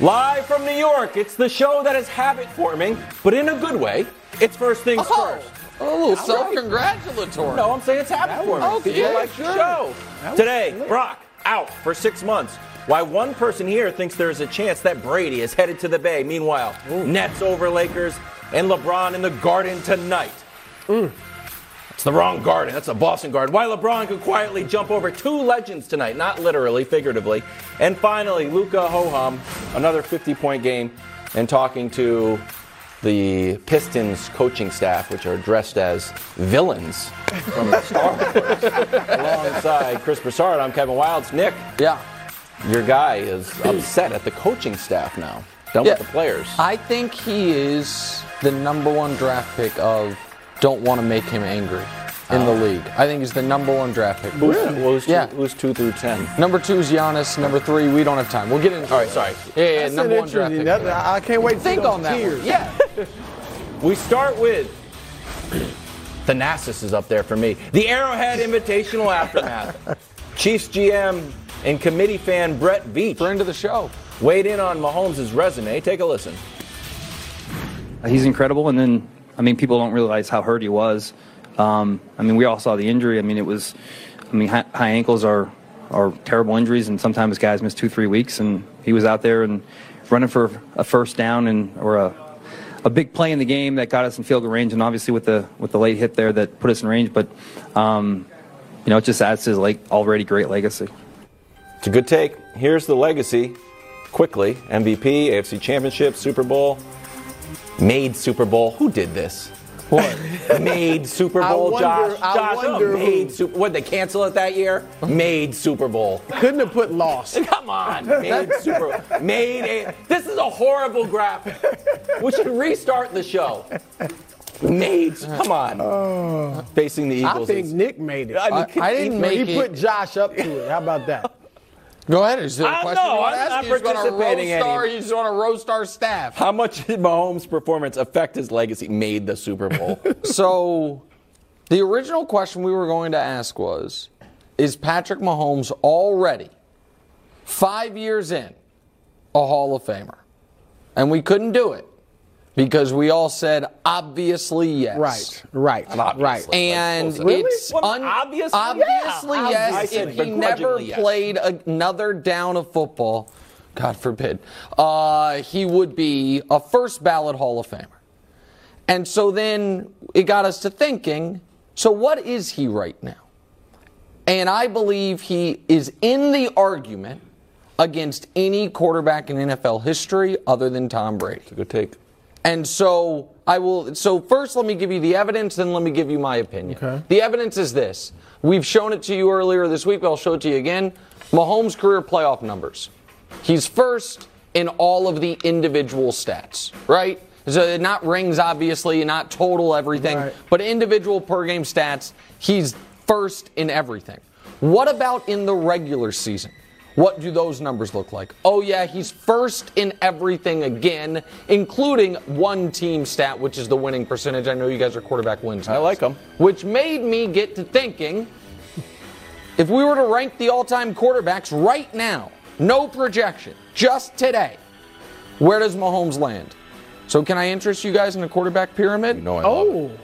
Live from New York, it's the show that is habit forming, but in a good way. It's first things Oh, first. Oh, self-congratulatory. No, I'm saying it's habit forming. okay, People like the sure. show. Today, Brock out for six months. Why one person here thinks there's a chance that Brady is headed to the Bay. Meanwhile, Nets over Lakers and LeBron in the Garden tonight. It's the wrong Garden. That's a Boston Garden. Why LeBron could quietly jump over two legends tonight, not literally, figuratively. And finally, Luka Hoham, another 50-point game, and talking to the Pistons coaching staff, which are dressed as villains from the Star Alongside Chris Broussard, I'm Kevin Wildes. Nick, Yeah. your guy is upset at the coaching staff now. Done Yeah. with the players. I think he is the number one draft pick of don't want to make him angry in the oh. league. I think he's the number one draft pick. Who's, who's, Yeah. two, who's two through ten? Number two is Giannis. Number three, we don't have time. We'll get into All right, sorry. Yeah, yeah, That's number an one draft pick. interesting- that- I can't wait to Think on that one. Yeah. We start with The Thanasis is up there for me. The Arrowhead Invitational Aftermath. Chiefs GM and committee fan Brett Veach Friend of the show. weighed in on Mahomes' resume. Take a listen. He's incredible, and then I mean, people don't realize how hurt he was. Um, I mean, we all saw the injury. I mean, it was. I mean, high, high ankles are are terrible injuries, and sometimes guys miss two, three weeks. And he was out there and running for a first down and or a a big play in the game that got us in field goal range, and obviously with the with the late hit there that put us in range. But um, you know, it just adds to his like already great legacy. It's a good take. Here's the legacy quickly MVP, AFC Championship, Super Bowl. Made Super Bowl. Who did this? What? Made Super I Bowl, wonder- Josh. I Josh, wonder who- made Super. What they cancel it that year? Made Super Bowl. Couldn't have put lost. Come on, made Super. Made a. This is a horrible graphic. We should restart the show. Made. Come on. Oh. Facing the Eagles. I think is- Nick made it. I mean, I- I didn't make he it. He put Josh up to it. How about that? Go ahead. Is there a I question know, you want to I'm ask? not You just want to participating roast our, any- you just want to roast our staff. How much did Mahomes' performance affect his legacy? Made the Super Bowl. So, the original question we were going to ask was Is Patrick Mahomes already, five years in, a Hall of Famer? And we couldn't do it because we all said, obviously, yes. Right, right, right. And Really? it's Well, un- obviously, obviously yeah. yes. I said if he never begrudgingly yes. played another down of football, God forbid, uh, he would be a first ballot Hall of Famer. And so then it got us to thinking so what is he right now? And I believe he is in the argument against any quarterback in NFL history other than Tom Brady. Good take. And so I will. So first, let me give you the evidence, then let me give you my opinion. Okay. The evidence is this: we've shown it to you earlier this week. But I'll show it to you again. Mahomes' career playoff numbers. He's first in all of the individual stats. Right. So not rings, obviously, not total everything, Right. but individual per game stats. He's first in everything. What about in the regular season? What do those numbers look like? Oh, yeah, he's first in everything again, including one team stat, which is the winning percentage. I know you guys are quarterback wins. I like them. Which made me get to thinking if we were to rank the all time quarterbacks right now, no projection, just today, where does Mahomes land? So, can I interest you guys in the quarterback pyramid? No, I love oh, it.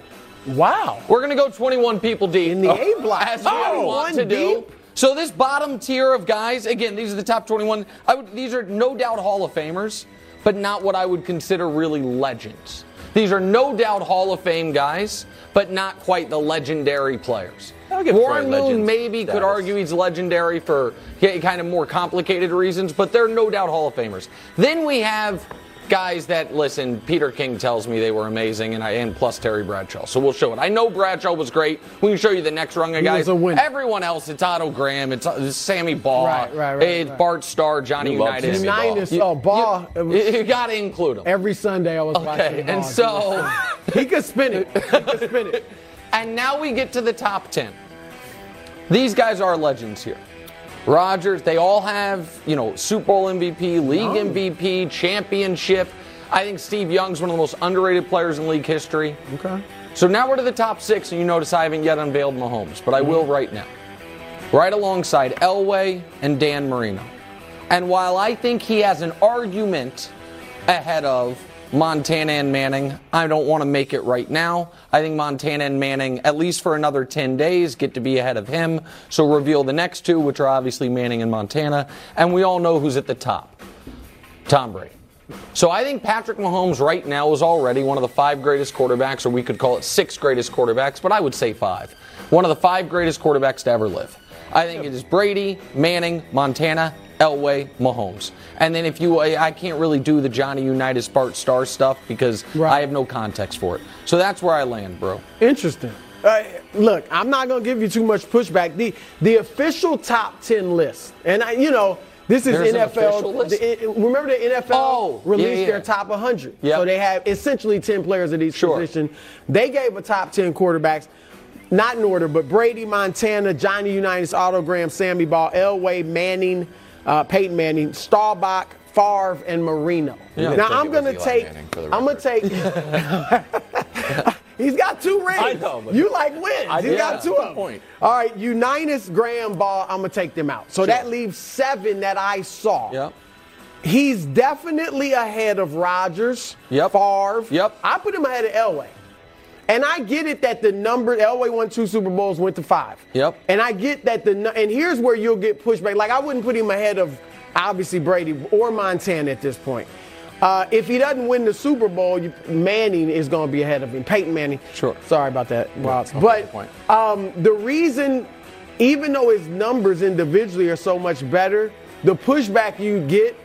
Oh, wow. We're going to go 21 people deep. In the A block. As we Oh, want one to do. So this bottom tier of guys, again, these are the top 21. I would, these are no doubt Hall of Famers, but not what I would consider really legends. These are no doubt Hall of Fame guys, but not quite the legendary players. Warren Moon maybe could argue he's legendary for kind of more complicated reasons, but they're no doubt Hall of Famers. Then we have guys that listen. Peter King tells me they were amazing, and I and plus Terry Bradshaw. So we'll show it. I know Bradshaw was great. We can show you the next rung of He guys. was a winner. Everyone else, it's Otto Graham, it's, it's Sammy Baugh, Right, right, right, it's right. Bart Starr, Johnny You love Unitas. Sammy Baugh. Unitas, oh, Baugh. it was- You, got to include them. every Sunday I was Okay, watching. and so he could spin it. He could spin it. And now we get to the top 10. These guys are legends here. Rodgers, they all have, you know, Super Bowl MVP, league MVP, championship. I think Steve Young's one of the most underrated players in league history. Okay. So now we're to the top six, and you notice I haven't yet unveiled Mahomes, but I will mm-hmm. right now. Right alongside Elway and Dan Marino. And while I think he has an argument ahead of Montana and Manning, I don't want to make it right now. I think Montana and Manning, at least for another 10 days, get to be ahead of him. So reveal the next two, which are obviously Manning and Montana. And we all know who's at the top Tom Brady. So I think Patrick Mahomes right now is already one of the five greatest quarterbacks, or we could call it six greatest quarterbacks, but I would say five. One of the five greatest quarterbacks to ever live. I think it is Brady, Manning, Montana, Elway, Mahomes. And then if you, I can't really do the Johnny Unitas Bart Starr stuff because Right. I have no context for it. So that's where I land, bro. Interesting. Uh, look, I'm not going to give you too much pushback. The the official top 10 list, and I, you know, this is There's NFL. the- remember the NFL Oh, yeah, released yeah. their top 100. Yep. So they have essentially 10 players at each Sure. position. They gave a top 10 quarterbacks, not in order, but Brady, Montana, Johnny Unitas, Otto Graham, Sammy Baugh, Elway, Manning, uh, Peyton Manning, Staubach, Favre, and Marino. Yeah. Now I'm going to take. Manning, for the I'm going to take. He's got two rings. I know, you like wins. I- He's yeah, got two of them. All right, Unitas, Graham, Baugh. I'm gonna take them out. So that leaves seven that I saw. Yep. He's definitely ahead of Rodgers. Yep. Favre. Yep. I put him ahead of Elway. And I get it that the number Elway won two Super Bowls, went to five. Yep. And I get that the and here's where you'll get pushback. Like I wouldn't put him ahead of obviously Brady or Montana at this point. Uh, if he doesn't win the Super Bowl, you, Manning is going to be ahead of him. Peyton Manning. Sure. Sorry about that. Wow. okay, But um, the reason, even though his numbers individually are so much better, the pushback you get,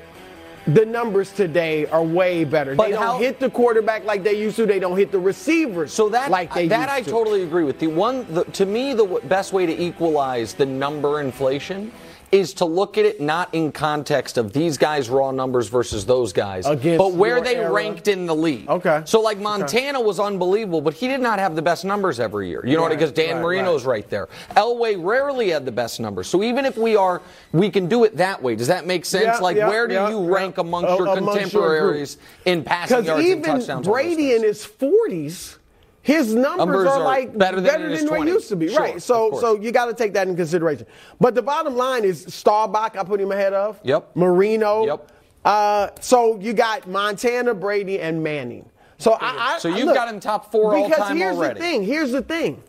the numbers today are way better. But they don't how- hit the quarterback like they used to. They don't hit the receivers So that like they that I to. totally agree with. The one the, to me the w- best way to equalize the number inflation is to look at it not in context of these guys' raw numbers versus those guys, Against but where they era. ranked in the league. Okay. So like Montana was unbelievable, but he did not have the best numbers every year. You know what? Right, Because Dan right, Marino's right. there. Elway rarely had the best numbers. So even if we are, we can do it that way. Does that make sense? Yeah, like yeah, where do yeah, you rank amongst your amongst your contemporaries in passing yards and even touchdowns? all those Brady in his 40s, his numbers, Numbers are, are like better better than than, what used to be. Sure, right. So so you got to take that in consideration. But the bottom line is Staubach, I put him ahead of. Yep. Marino. Yep. Uh, so you got Montana, Brady, and Manning. So I, I So you've look, got him top four all because time here's already. the thing. Here's the thing.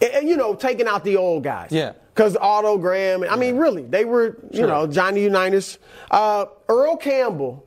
And, you know, taking out the old guys. Yeah. Because Otto Graham, I mean, really, they were, you Sure. know, Johnny Unitas. Uh, Earl Campbell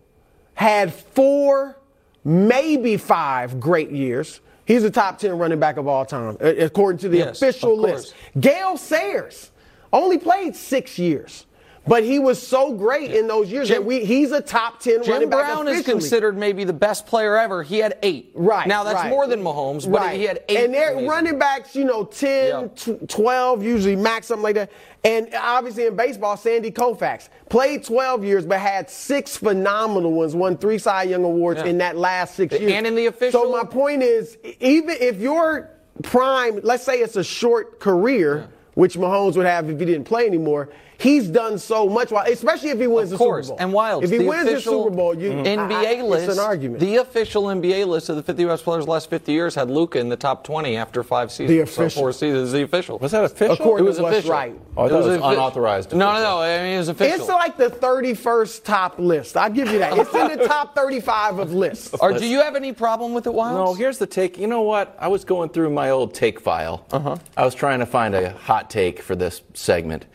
had four, maybe five great years. He's a top 10 running back of all time, according to the Yes, official of list. Gale Sayers only played six years. But he was so great in those years Jim- that we, he's a top 10 Jim running back Brown is officially. considered maybe the best player ever. He had eight. Right. Now that's right. more than Mahomes, but right. he had eight. And they're running backs, you know, 10, Yeah. tw- 12, usually max, something like that. And obviously in baseball, Sandy Koufax played 12 years, but had six phenomenal ones, won three Cy Young Awards Yeah. in that last six years. And in the official- So my point is, even if your prime, let's say it's a short career, which Mahomes would have if he didn't play anymore, he's done so much, while, especially if he wins Of the course, Super Bowl. Of course. And Wildes. If he the wins the official Super Bowl, you, NBA I- I- list. It's an argument. The official NBA list of the 50 best players the last 50 years had Luka in the top 20 after five seasons. The So official. four seasons. The official. Was that official? According it was to what's official. right. Oh, I it was offi- unauthorized No, no, no. I mean, it was official. It's like the 31st top list. I'll give you that. It's in the top 35 of lists. or do you have any problem with it, Wildes? No, here's the take. You know what? I was going through my old take file. Uh-huh. I was trying to find a hot take for this segment.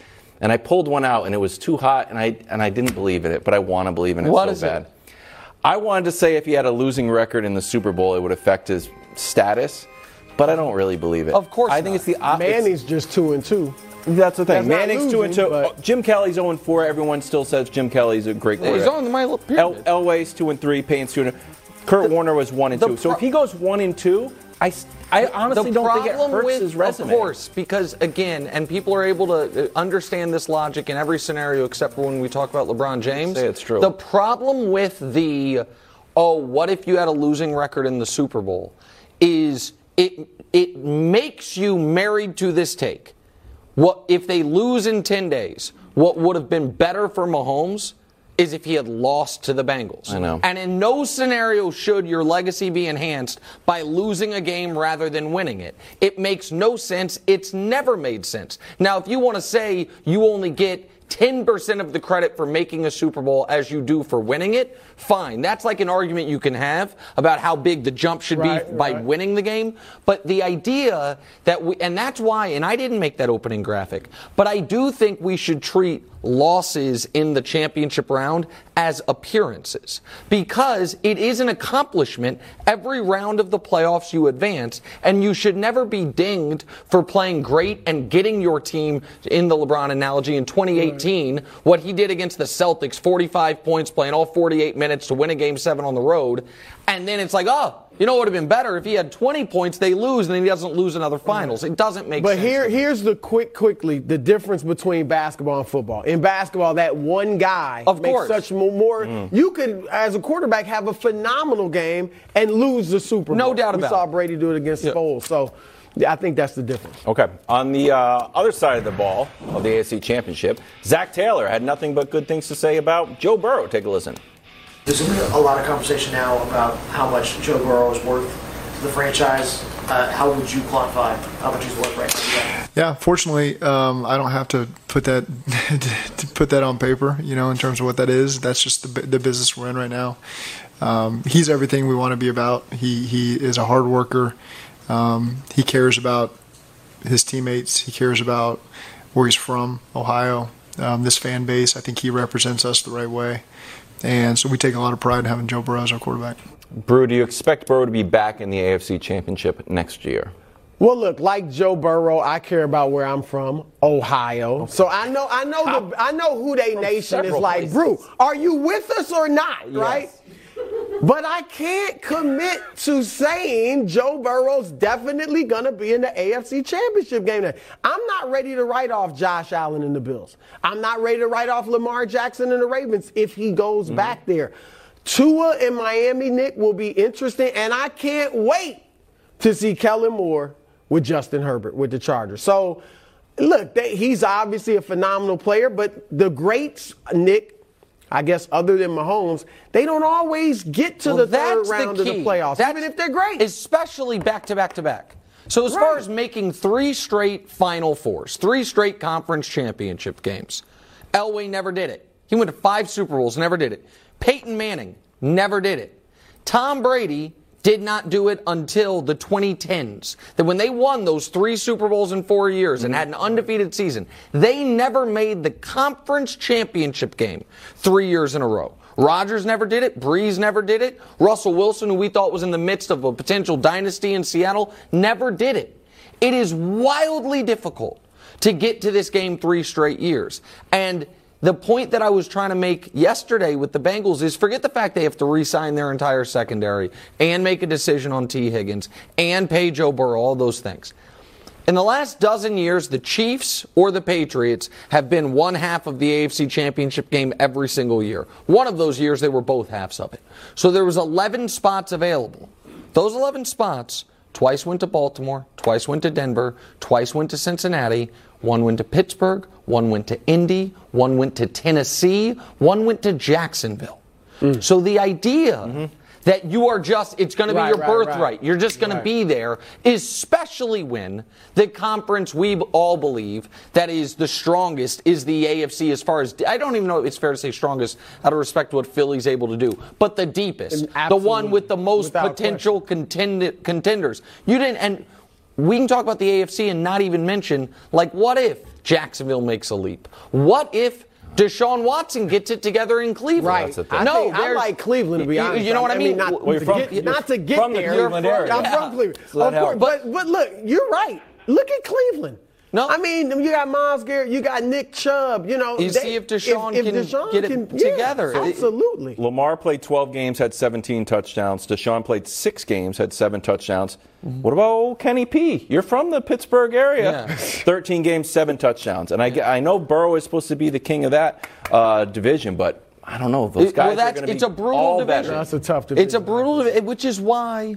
And I pulled one out and it was too hot and I and I didn't believe in it, but I want to believe in it What so is it? bad. I wanted to say if he had a losing record in the Super Bowl, it would affect his status, but I don't really believe it. Of course I think not. it's the op- it's- Manning's just two and two. That's the thing. That's not Manning's two and two. but- Oh, Jim Kelly's 0 and 4. Everyone still says Jim Kelly's a great quarterback. He's quarterback. on my little El- Elway's two and three. Payne's two and. Kurt Warner was one and the two. So if he goes one and two, I, I honestly the don't think it hurts with, his resume. Of course, because again, and people are able to uh, understand this logic in every scenario except for when we talk about LeBron James. Say it's true. The problem with the, oh, what if you had a losing record in the Super Bowl, is it it makes you married to this take. What if they lose in 10 days? What would have been better for Mahomes is if he had lost to the Bengals. I know. And in no scenario should your legacy be enhanced by losing a game rather than winning it. It makes no sense. It's never made sense. Now, if you want to say you only get 10% of the credit for making a Super Bowl as you do for winning it, fine. That's like an argument you can have about how big the jump should Right, be by right. winning the game. But the idea that we, and that's why, and I didn't make that opening graphic, but I do think we should treat losses in the championship round as appearances. Because it is an accomplishment every round of the playoffs you advance and you should never be dinged for playing great and getting your team in the LeBron analogy in 2018 what he did against the Celtics 45 points playing all 48 minutes to win a game 7 on the road and then it's like oh you know what would have been better if he had 20 points they lose and then he doesn't lose another finals it doesn't make sense. But sense here, here's the quick, quickly the difference between basketball and football. In basketball, that one guy Of makes course. such more. Mm. You could, as a quarterback, have a phenomenal game and lose the Super Bowl. No doubt we saw. Brady do it against Yeah. Foles. So, I think that's the difference. Okay. On the uh, other side of the ball of the AFC Championship, Zac Taylor had nothing but good things to say about Joe Burrow. Take a listen. There's a lot of conversation now about how much Joe Burrow is worth to the franchise. Uh, how would you quantify how much he's worth right now? Yeah, fortunately, um, I don't have to put that to put that on paper. You know, in terms of what that is, that's just the, the business we're in right now. Um, he's everything we want to be about. He he is a hard worker. Um, he cares about his teammates. He cares about where he's from, Ohio. Um, this fan base, I think he represents us the right way, and so we take a lot of pride in having Joe Burrow as our quarterback. Brew, do you expect Burrow to be back in the AFC Championship next year? Well, look, like Joe Burrow, I care about where I'm from, Ohio. So I know, I know, the, I know who they nation is like. places. Brew, are you with us or not? Right. But I can't commit to saying Joe Burrow's definitely going to be in the AFC Championship game. Now, I'm not ready to write off Josh Allen and the Bills. I'm not ready to write off Lamar Jackson and the Ravens if he goes mm-hmm. back there. Tua in Miami, Nick, will be interesting, and I can't wait to see Kellen Moore with Justin Herbert with the Chargers. So, look, they, he's obviously a phenomenal player, but the greats, Nick, I guess other than Mahomes, they don't always get to Well, the third round of the playoffs, That's- even if they're great. Especially back to back to back. So as far as making three straight Final Fours, three straight conference championship games, Elway never did it. He went to five Super Bowls, never did it. Peyton Manning never did it. Tom Brady did not do it until the 2010s. That when they won those three Super Bowls in four years and had an undefeated season, they never made the conference championship game three years in a row. Rodgers never did it. Brees never did it. Russell Wilson, who we thought was in the midst of a potential dynasty in Seattle, never did it. It is wildly difficult to get to this game three straight years. And the point that I was trying to make yesterday with the Bengals is forget the fact they have to re-sign their entire secondary and make a decision on Tee Higgins and pay Joe Burrow, all those things. In the last dozen years, the Chiefs or the Patriots have been one half of the AFC Championship game every single year. One of those years, they were both halves of it. So there was 11 spots available. Those 11 spots, twice went to Baltimore, twice went to Denver, twice went to Cincinnati, one went to Pittsburgh, one went to Indy, one went to Tennessee, one went to Jacksonville. Hmm. So the idea mm-hmm. That you are just, it's going to be Right, your right, birthright. right. You're just going to be there, especially when the conference we all believe that is the strongest is the AFC as far as, I don't even know if it's fair to say strongest out of respect to what Philly's able to do, but the deepest, the one with the most potential contend- contenders. You didn't, and we can talk about the AFC and not even mention, like, what if Jacksonville makes a leap? What if Deshaun Watson gets it together in Cleveland? Right. I no, think- I like Cleveland to be you- honest. You know what I mean? Not, Well, you're to from- get, you're not to get from the there. Cleveland area. I'm Yeah. from Cleveland. So of course, but but look, you're right. Look at Cleveland. No. I mean, you got Myles Garrett, you got Nick Chubb. You know, You see if Deshaun can get it yeah, together. absolutely. Lamar played 12 games, had 17 touchdowns. Deshaun played six games, had seven touchdowns. What about old Kenny P? You're from the Pittsburgh area. Yeah. 13 games, seven touchdowns. And I, I know Burrow is supposed to be the king of that uh, division, but I don't know. Those It- guys well, are going to be it's a brutal all division. veterans. That's a tough division. It's a brutal, divi- which is why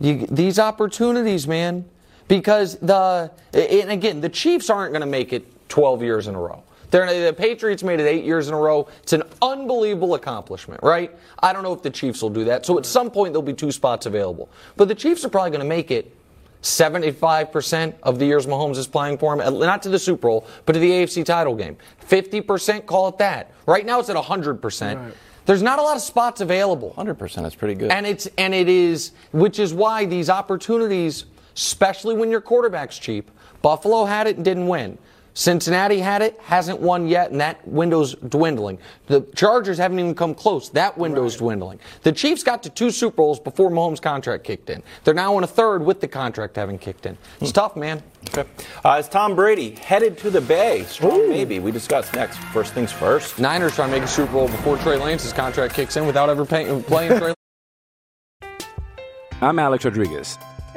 you these opportunities, man. Because the and again, the Chiefs aren't going to make it 12 years in a row. They're, the Patriots made it eight years in a row. It's an unbelievable accomplishment, right? I don't know if the Chiefs will do that. So at some point there'll be two spots available. But the Chiefs are probably going to make it 75% of the years Mahomes is playing for him, not to the Super Bowl, but to the AFC title game. 50%, call it that. Right now it's at 100%. There's not a lot of spots available. 100% is pretty good. And it's and it is which is why these opportunities, especially when your quarterback's cheap, Buffalo had it and didn't win. Cincinnati had it, hasn't won yet, and that window's dwindling. The Chargers haven't even come close. That window's dwindling. The Chiefs got to two Super Bowls before Mahomes' contract kicked in. They're now in a third with the contract having kicked in. It's tough, man. Okay. Uh, is Tom Brady headed to the Bay? Strong maybe. We discuss next. First things first. Niners trying to make a Super Bowl before Trey Lance's contract kicks in without ever paying, playing Trey. I'm Alex Rodriguez.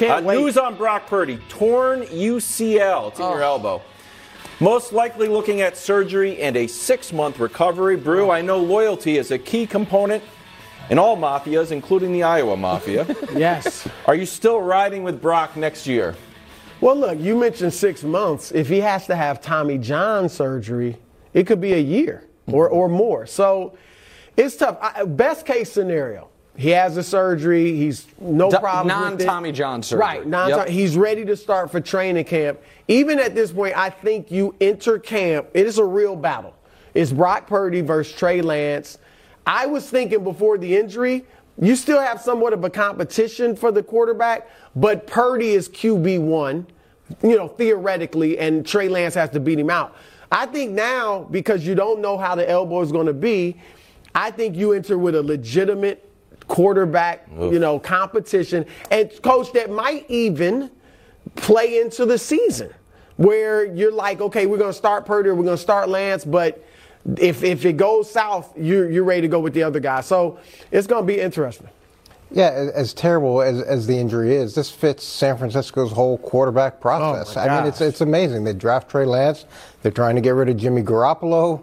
Can't Uh, wait. news on Brock Purdy. Torn UCL. It's in your elbow. Most likely looking at surgery and a six month recovery. Brew, I know loyalty is a key component in all mafias, including the Iowa Mafia. Yes. Are you still riding with Brock next year? Well, look, you mentioned six months. If he has to have Tommy John surgery, it could be a year or, or more. So it's tough. I, best case scenario, he has the surgery. He's no Do- problem with non-Tommy John surgery. Right. Non Yep. He's ready to start for training camp. Even at this point, I think you enter camp. It is a real battle. It's Brock Purdy versus Trey Lance. I was thinking before the injury, you still have somewhat of a competition for the quarterback, but Purdy is QB one, you know, theoretically, and Trey Lance has to beat him out. I think now, because you don't know how the elbow is going to be, I think you enter with a legitimate quarterback, you know, competition, and coach that might even play into the season where you're like, okay, we're going to start Purdy, or we're going to start Lance, but if if it goes south, you're you're ready to go with the other guy. So it's going to be interesting. Yeah, as, as terrible as, as the injury is, this fits San Francisco's whole quarterback oh, process. my I mean, it's it's amazing. They draft Trey Lance. They're trying to get rid of Jimmy Garoppolo.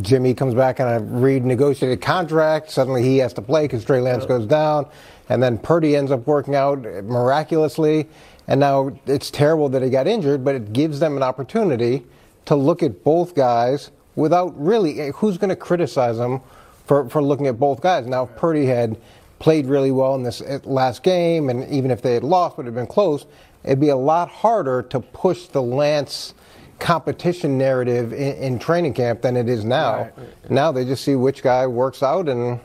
Jimmy comes back on a renegotiated contract. Suddenly he has to play because Trey Lance goes down, and then Purdy ends up working out miraculously. And now it's terrible that he got injured, but it gives them an opportunity to look at both guys without really who's going to criticize them for, for looking at both guys. Now, if Purdy had played really well in this uh, last game, and even if they had lost, would had been close, it'd be a lot harder to push the Lance competition narrative in, in training camp than it is now. Now they just see which guy works out and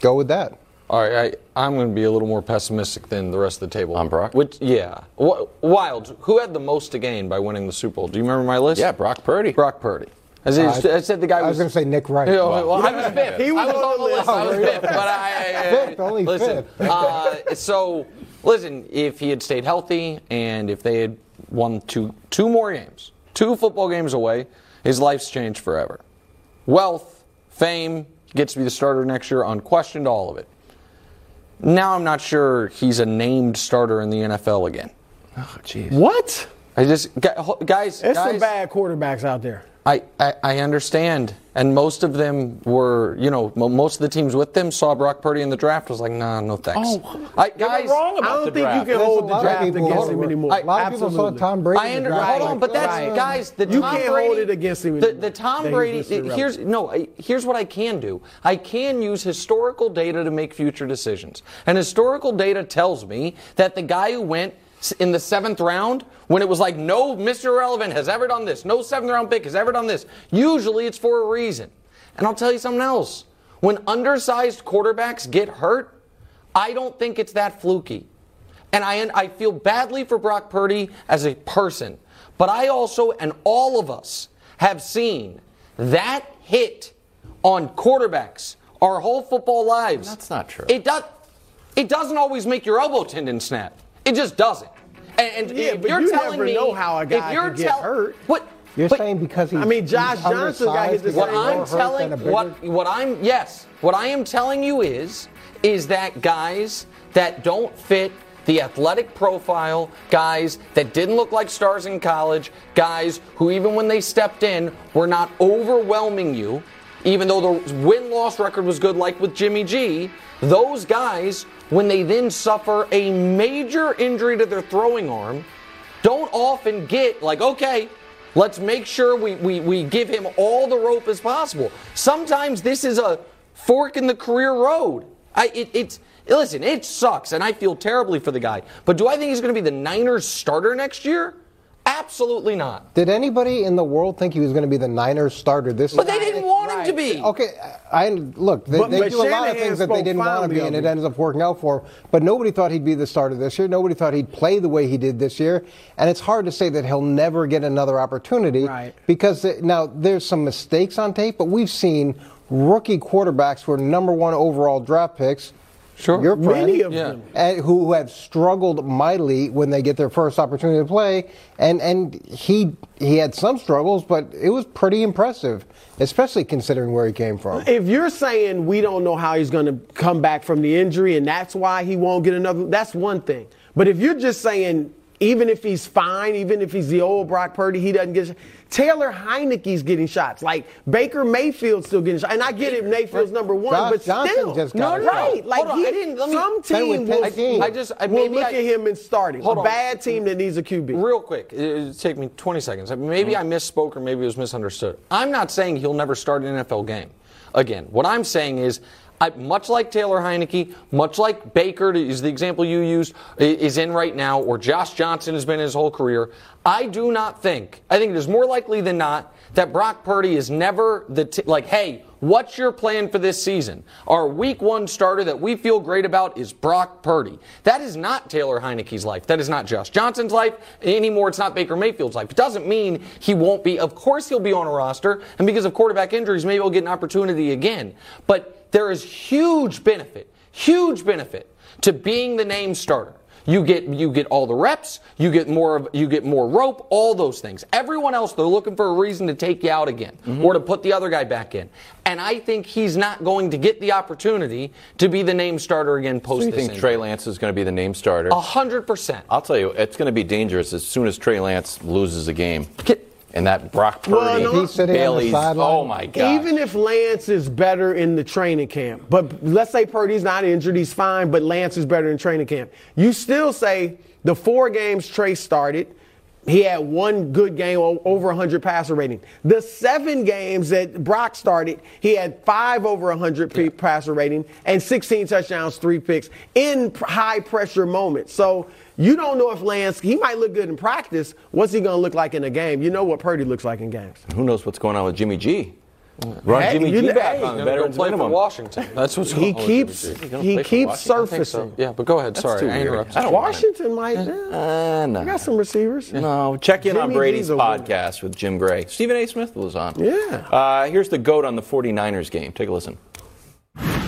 go with that. All right, I, I'm going to be a little more pessimistic than the rest of the table. On Brock? Which, yeah. Wild. Who had the most to gain by winning the Super Bowl? Do you remember my list? Yeah, Brock Purdy. Brock Purdy. As I, Uh, I said, the guy I was going to say Nick Wright. You know, well, I was fifth. He was I was on on the the list. I was fifth, but I, Fifth, only listen. fifth. Uh, so, listen. If he had stayed healthy, and if they had won two two more games, two football games away, his life's changed forever. Wealth, fame, gets to be the starter next year, unquestioned, all of it. Now I'm not sure he's a named starter in the NFL again. Oh, jeez. What? I just gu- guys, There's guys, some bad quarterbacks out there. I, I, I understand. And most of them were, you know, most of the teams with them saw Brock Purdy in the draft. Was like, nah, no thanks. Oh, I, You're guys, wrong I don't the think draft. you can There's hold a the lot of draft people against him anymore. I- A lot of people saw Tom Brady. I in the under, draft. hold on, but that's Right. guys. The You Tom can't Brady, hold it against him The, anymore. the Tom That Brady. Here's no. Here's what I can do. I can use historical data to make future decisions. And historical data tells me that the guy who went s- in the seventh round when it was like no Mr. Irrelevant has ever done this, no seventh round pick has ever done this. Usually it's for a reason. And I'll tell you something else. When undersized quarterbacks get hurt, I don't think it's that fluky. And I, I feel badly for Brock Purdy as a person. But I also, and all of us, have seen that hit on quarterbacks our whole football lives. That's not true. It does. It doesn't always make your elbow tendon snap. It just doesn't. And, and Yeah, if but you're you telling never me, know how a guy if you're could get tell- hurt. What? You're but- saying because he's I mean, Josh he's Johnson got hit undersized, the he's what I'm telling than what what I'm yes, what I am telling you is is that guys that don't fit the athletic profile, guys that didn't look like stars in college, guys who even when they stepped in were not overwhelming you, even though the win-loss record was good like with Jimmy G, those guys when they then suffer a major injury to their throwing arm, don't often get like, okay, let's make sure we, we, we give him all the rope as possible. Sometimes this is a fork in the career road. I, it, it's listen, it sucks, and I feel terribly for the guy. But do I think he's going to be the Niners starter next year? Absolutely not. Did anybody in the world think he was going to be the Niners starter this But they didn't want him to be. Okay, I look. They, But- they but do a lot of things that they didn't want to be, and it him. ends up working out for him. But nobody thought he'd be the starter this year. Nobody thought he'd play the way he did this year. And it's hard to say that he'll never get another opportunity, Right. Because uh, now there's some mistakes on tape, but we've seen rookie quarterbacks who are number one overall draft picks. Sure. Your friend, Many of Yeah. them. and who have struggled mightily when they get their first opportunity to play. And and he he had some struggles, but it was pretty impressive, especially considering where he came from. If you're saying we don't know how he's going to come back from the injury and that's why he won't get another, that's one thing. But if you're just saying even if he's fine, even if he's the old Brock Purdy, he doesn't get. Taylor Heinicke's getting shots. Like Baker Mayfield's still getting shots. And I get it, Mayfield's number one, Josh but Johnson still, just no, got a shot. right? Like Hold on, he, I didn't- let me- some team will, Tennessee. I just- I- will look I- at him and starting. Hold a on. bad team that needs a QB. Real quick, it take me 20 seconds. Maybe mm-hmm. I misspoke or maybe it was misunderstood. I'm not saying he'll never start an NFL game. Again, what I'm saying is, I, much like Taylor Heinicke, much like Baker is the example you used, is in right now, or Josh Johnson has been his whole career. I do not think. I think it is more likely than not that Brock Purdy is never the t- like, hey, what's your plan for this season? Our Week One starter that we feel great about is Brock Purdy. That is not Taylor Heinicke's life. That is not Josh Johnson's life anymore. It's not Baker Mayfield's life. It doesn't mean he won't be. Of course, he'll be on a roster, and because of quarterback injuries, maybe he'll get an opportunity again. But there is huge benefit, huge benefit to being the name starter. You get you get all the reps, you get more of you get more rope, all those things. Everyone else they're looking for a reason to take you out again mm-hmm. or to put the other guy back in. And I think he's not going to get the opportunity to be the name starter again post Do you think injury. Trey Lance is going to be the name starter? Hundred percent. I'll tell you, it's going to be dangerous as soon as Trey Lance loses a game. Get- And that Brock Purdy, Well, no- He's sitting on the Bailey's, oh my God. Even if Lance is better in the training camp, but let's say Purdy's not injured, he's fine, but Lance is better in training camp. You still say the four games Trey started, he had one good game, over 100 passer rating. The seven games that Brock started, he had five over 100 p- passer rating and 16 touchdowns, three picks in high pressure moments. So you don't know if Lance, he might look good in practice. What's he going to look like in a game? You know what Purdy looks like in games. Who knows what's going on with Jimmy G? Run Hey, Jimmy G know- back hey, on he's the veterans play for minimum. Washington. That's what's He going on with keeps Jimmy G. He's gonna he keeps Washington. I think so. surfacing. Yeah, but go ahead. That's Sorry, too I weird. interrupted. I don't want it. Washington might. Uh, no. I got some receivers. No, check in on Brady's G's winner. podcast with Jim Gray. Stephen A. Smith was on. Yeah. Uh, here's the GOAT on the 49ers game. Take a listen.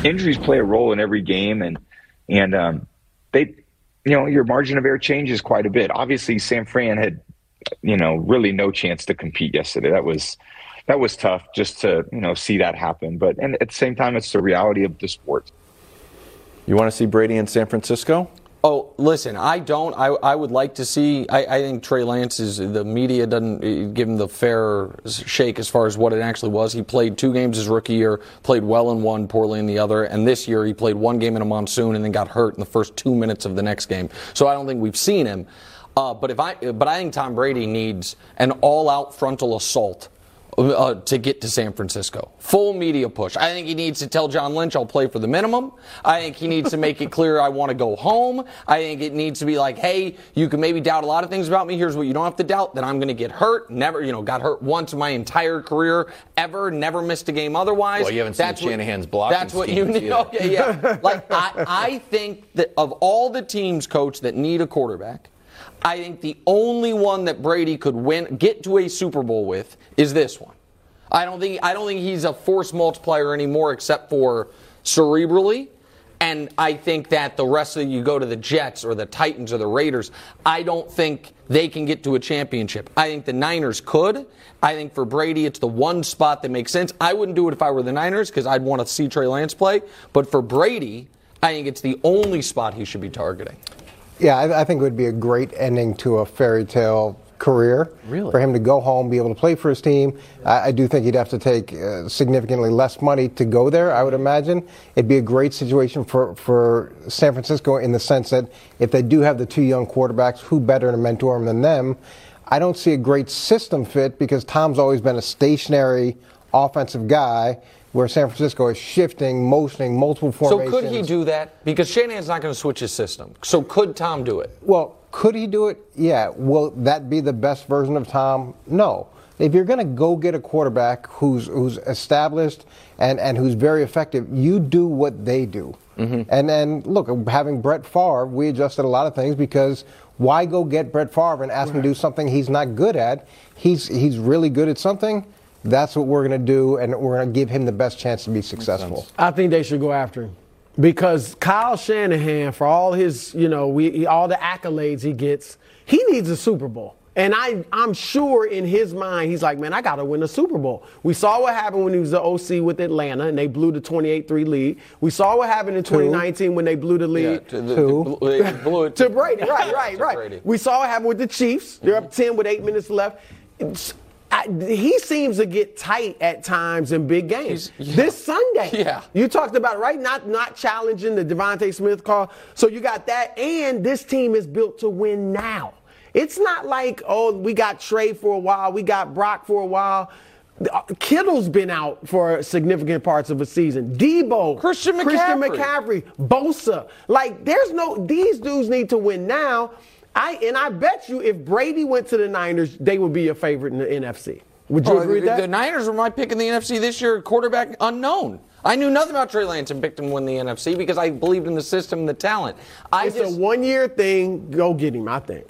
injuries play a role in every game and and um, they you know your margin of error changes quite a bit. Obviously san fran had you know really no chance to compete yesterday. That was that was tough just to you know see that happen. But and at the same time it's the reality of the sport. You want to see Brady in San Francisco? Oh, listen, I don't. I, I would like to see. I, I think Trey Lance is the media doesn't uh, give him the fair shake as far as what it actually was. He played two games his rookie year, played well in one, poorly in the other, and this year he played one game in a monsoon and then got hurt in the first two minutes of the next game. So I don't think we've seen him. Uh, but if I, but I think Tom Brady needs an all-out frontal assault uh, to get to San Francisco. Full media push. I think he needs to tell John Lynch I'll play for the minimum. I think he needs to make it clear I want to go home. I think it needs to be like, hey, you can maybe doubt a lot of things about me. Here's what you don't have to doubt: that I'm going to get hurt. Never, you know, got hurt once in my entire career ever. Never missed a game otherwise. Well, you haven't seen that's Shanahan's what, blocking That's what you need. Okay, yeah. like I, I think that of all the teams, coach, that need a quarterback. I think the only one that Brady could win, get to a Super Bowl with, is this one. I don't think I don't think he's a force multiplier anymore, except for cerebrally. And I think that the rest of you go to the Jets or the Titans or the Raiders. I don't think they can get to a championship. I think the Niners could. I think for Brady, it's the one spot that makes sense. I wouldn't do it if I were the Niners because I'd want to see Trey Lance play. But for Brady, I think it's the only spot he should be targeting. Yeah, I, I think it would be a great ending to a fairy tale career. Really? For him to go home, be able to play for his team. I, I do think he'd have to take uh, significantly less money to go there, I would imagine. It'd be a great situation for, for San Francisco in the sense that if they do have the two young quarterbacks, who better to mentor them than them? I don't see a great system fit because Tom's always been a stationary offensive guy where San Francisco is shifting, motioning, multiple formations. So could he do that? Because Shanahan's not going to switch his system. So could Tom do it? Well, could he do it? Yeah. Will that be the best version of Tom? No. If you're going to go get a quarterback who's who's established and, and who's very effective, you do what they do. Mm-hmm. And then look, having Brett Favre, we adjusted a lot of things because why go get Brett Favre and ask him to do something he's not good at? He's he's really good at something. That's what we're going to do, and we're going to give him the best chance to be successful. I think they should go after him because Kyle Shanahan, for all his, you know, we, all the accolades he gets, he needs a Super Bowl. And I, I'm sure in his mind, he's like, man, I got to win a Super Bowl. We saw what happened when he was the OC with Atlanta and they blew the 28 3 lead. We saw what happened in 2019 when they blew the lead. to the- Two. they blew it to Brady, right, right, right. Brady. We saw what happened with the Chiefs. They're up mm-hmm. 10 with eight minutes left. It's- I, he seems to get tight at times in big games. This Sunday, Yeah. you talked about right? Not not challenging the DeVonta Smith call. So you got that, and this team is built to win now. It's not like oh we got Trey for a while, we got Brock for a while. Uh, Kittle's been out for significant parts of a season. Deebo, Christian Christian McCaffrey. McCaffrey, Bosa. Like there's no these dudes need to win now. I and I bet you if Brady went to the Niners, they would be a favorite in the NFC. Would you Oh, agree with the, that? the Niners were my pick in the NFC this year, quarterback unknown. I knew nothing about Trey Lance and picked him to win the NFC because I believed in the system and the talent. I it's just, a one year thing. Go get him, I think.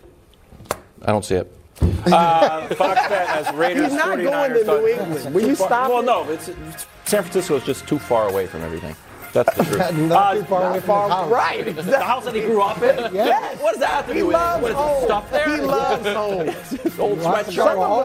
I don't see it. Uh, Fox Bet has Raiders He's not 49ers going to New England. Will you far- stop Well, it? no, it's, it's San Francisco is just too far away from everything. That's the truth. Not Uh, too far away from far- his house. right. The house that he grew up in? Yes. What does that have to He do with it? loves What is home. it, stuff there? He loves home. Old Lots of sweatshirt?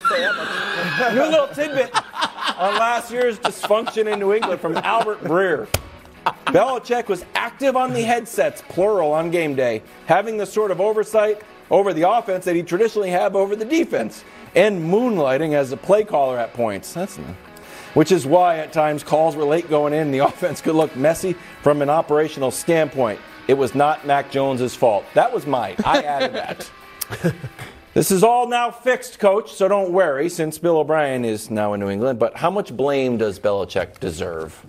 New little tidbit on last year's dysfunction in New England from Albert Breer. Belichick was active on the headsets, plural, on game day, having the sort of oversight over the offense that he traditionally have over the defense, and moonlighting as a play caller at points. That's which is why at times calls were late going in. and The offense could look messy from an operational standpoint. It was not Mac Jones's fault. That was mine. I added that. This is all now fixed, coach, so don't worry since Bill O'Brien is now in New England. But how much blame does Belichick deserve?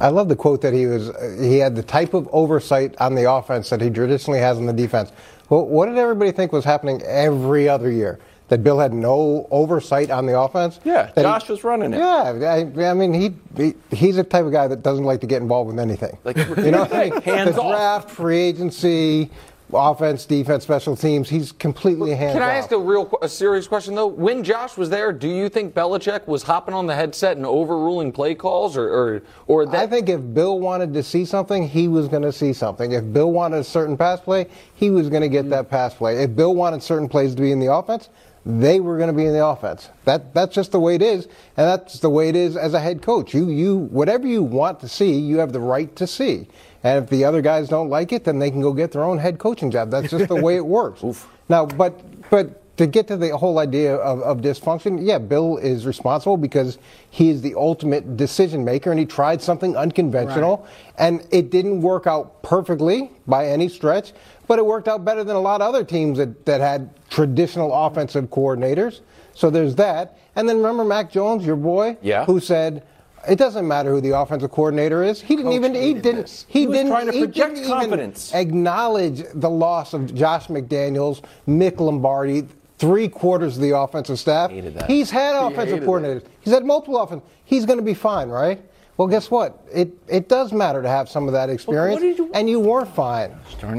I love the quote that he was. He had the type of oversight on the offense that he traditionally has on the defense. Well, what did everybody think was happening every other year? That Bill had no oversight on the offense. Yeah, That he- Josh was running it. Yeah, I, I mean, he, he he's the type of guy that doesn't like to get involved with anything. Like, you know, what I mean? hands the off. draft, free agency, offense, defense, special teams. He's completely hands Can I off. ask a real, a serious question though? When Josh was there, do you think Belichick was hopping on the headset and overruling play calls, or, or, or that? I think if Bill wanted to see something, he was going to see something. If Bill wanted a certain pass play, he was going to get hmm. that pass play. If Bill wanted certain plays to be in the offense, they were going to be in the offense. That that's just the way it is, and that's the way it is as a head coach. You you whatever you want to see, you have the right to see. And if the other guys don't like it, then they can go get their own head coaching job. That's just the way it works. Now, but but to get to the whole idea of, of dysfunction, yeah, Bill is responsible because he is the ultimate decision maker, and he tried something unconventional, and it didn't work out perfectly by any stretch, but it worked out better than a lot of other teams that, that had traditional offensive coordinators. So there's that. And then remember Mac Jones, your boy, Yeah. who said. It doesn't matter who the offensive coordinator is. He didn't Coach even. He didn't. this. He, He didn't. trying to he project didn't even confidence. acknowledge the loss of Josh McDaniels, Mick Lombardi, three quarters of the offensive staff. that. He's had He offensive hated coordinators. He's had multiple offense. He's going to be fine, right? Well, guess what? It it does matter to have some of that experience, did you- and you weren't fine.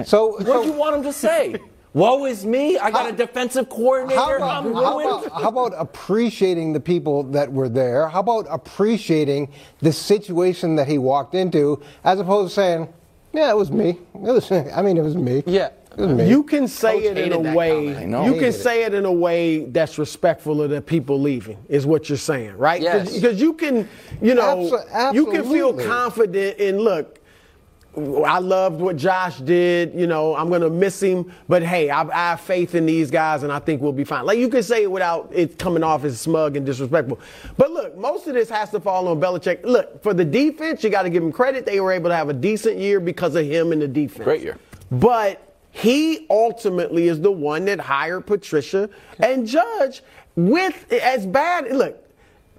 So, What so do you want him to say? Woe is me. I got a defensive coordinator. how about, I'm how, about, how about appreciating the people that were there? How about appreciating the situation that he walked into, as opposed to saying, "Yeah, it was me. It was. I mean, it was me. Yeah. It was me." You can say Coach it in a way. comment. You can Hated it. say it in a way that's respectful of the people leaving. Is what you're saying, right? Yes. Because you can, you know, Abso- you can feel confident in look. I loved what Josh did. You know, I'm gonna miss him, but hey, I, I have faith in these guys, and I think we'll be fine. Like you can say it without it coming off as smug and disrespectful. But look, most of this has to fall on Belichick. Look, for the defense, you got to give him credit. They were able to have a decent year because of him and the defense. Great year. But he ultimately is the one that hired Patricia and Judge with as bad. Look,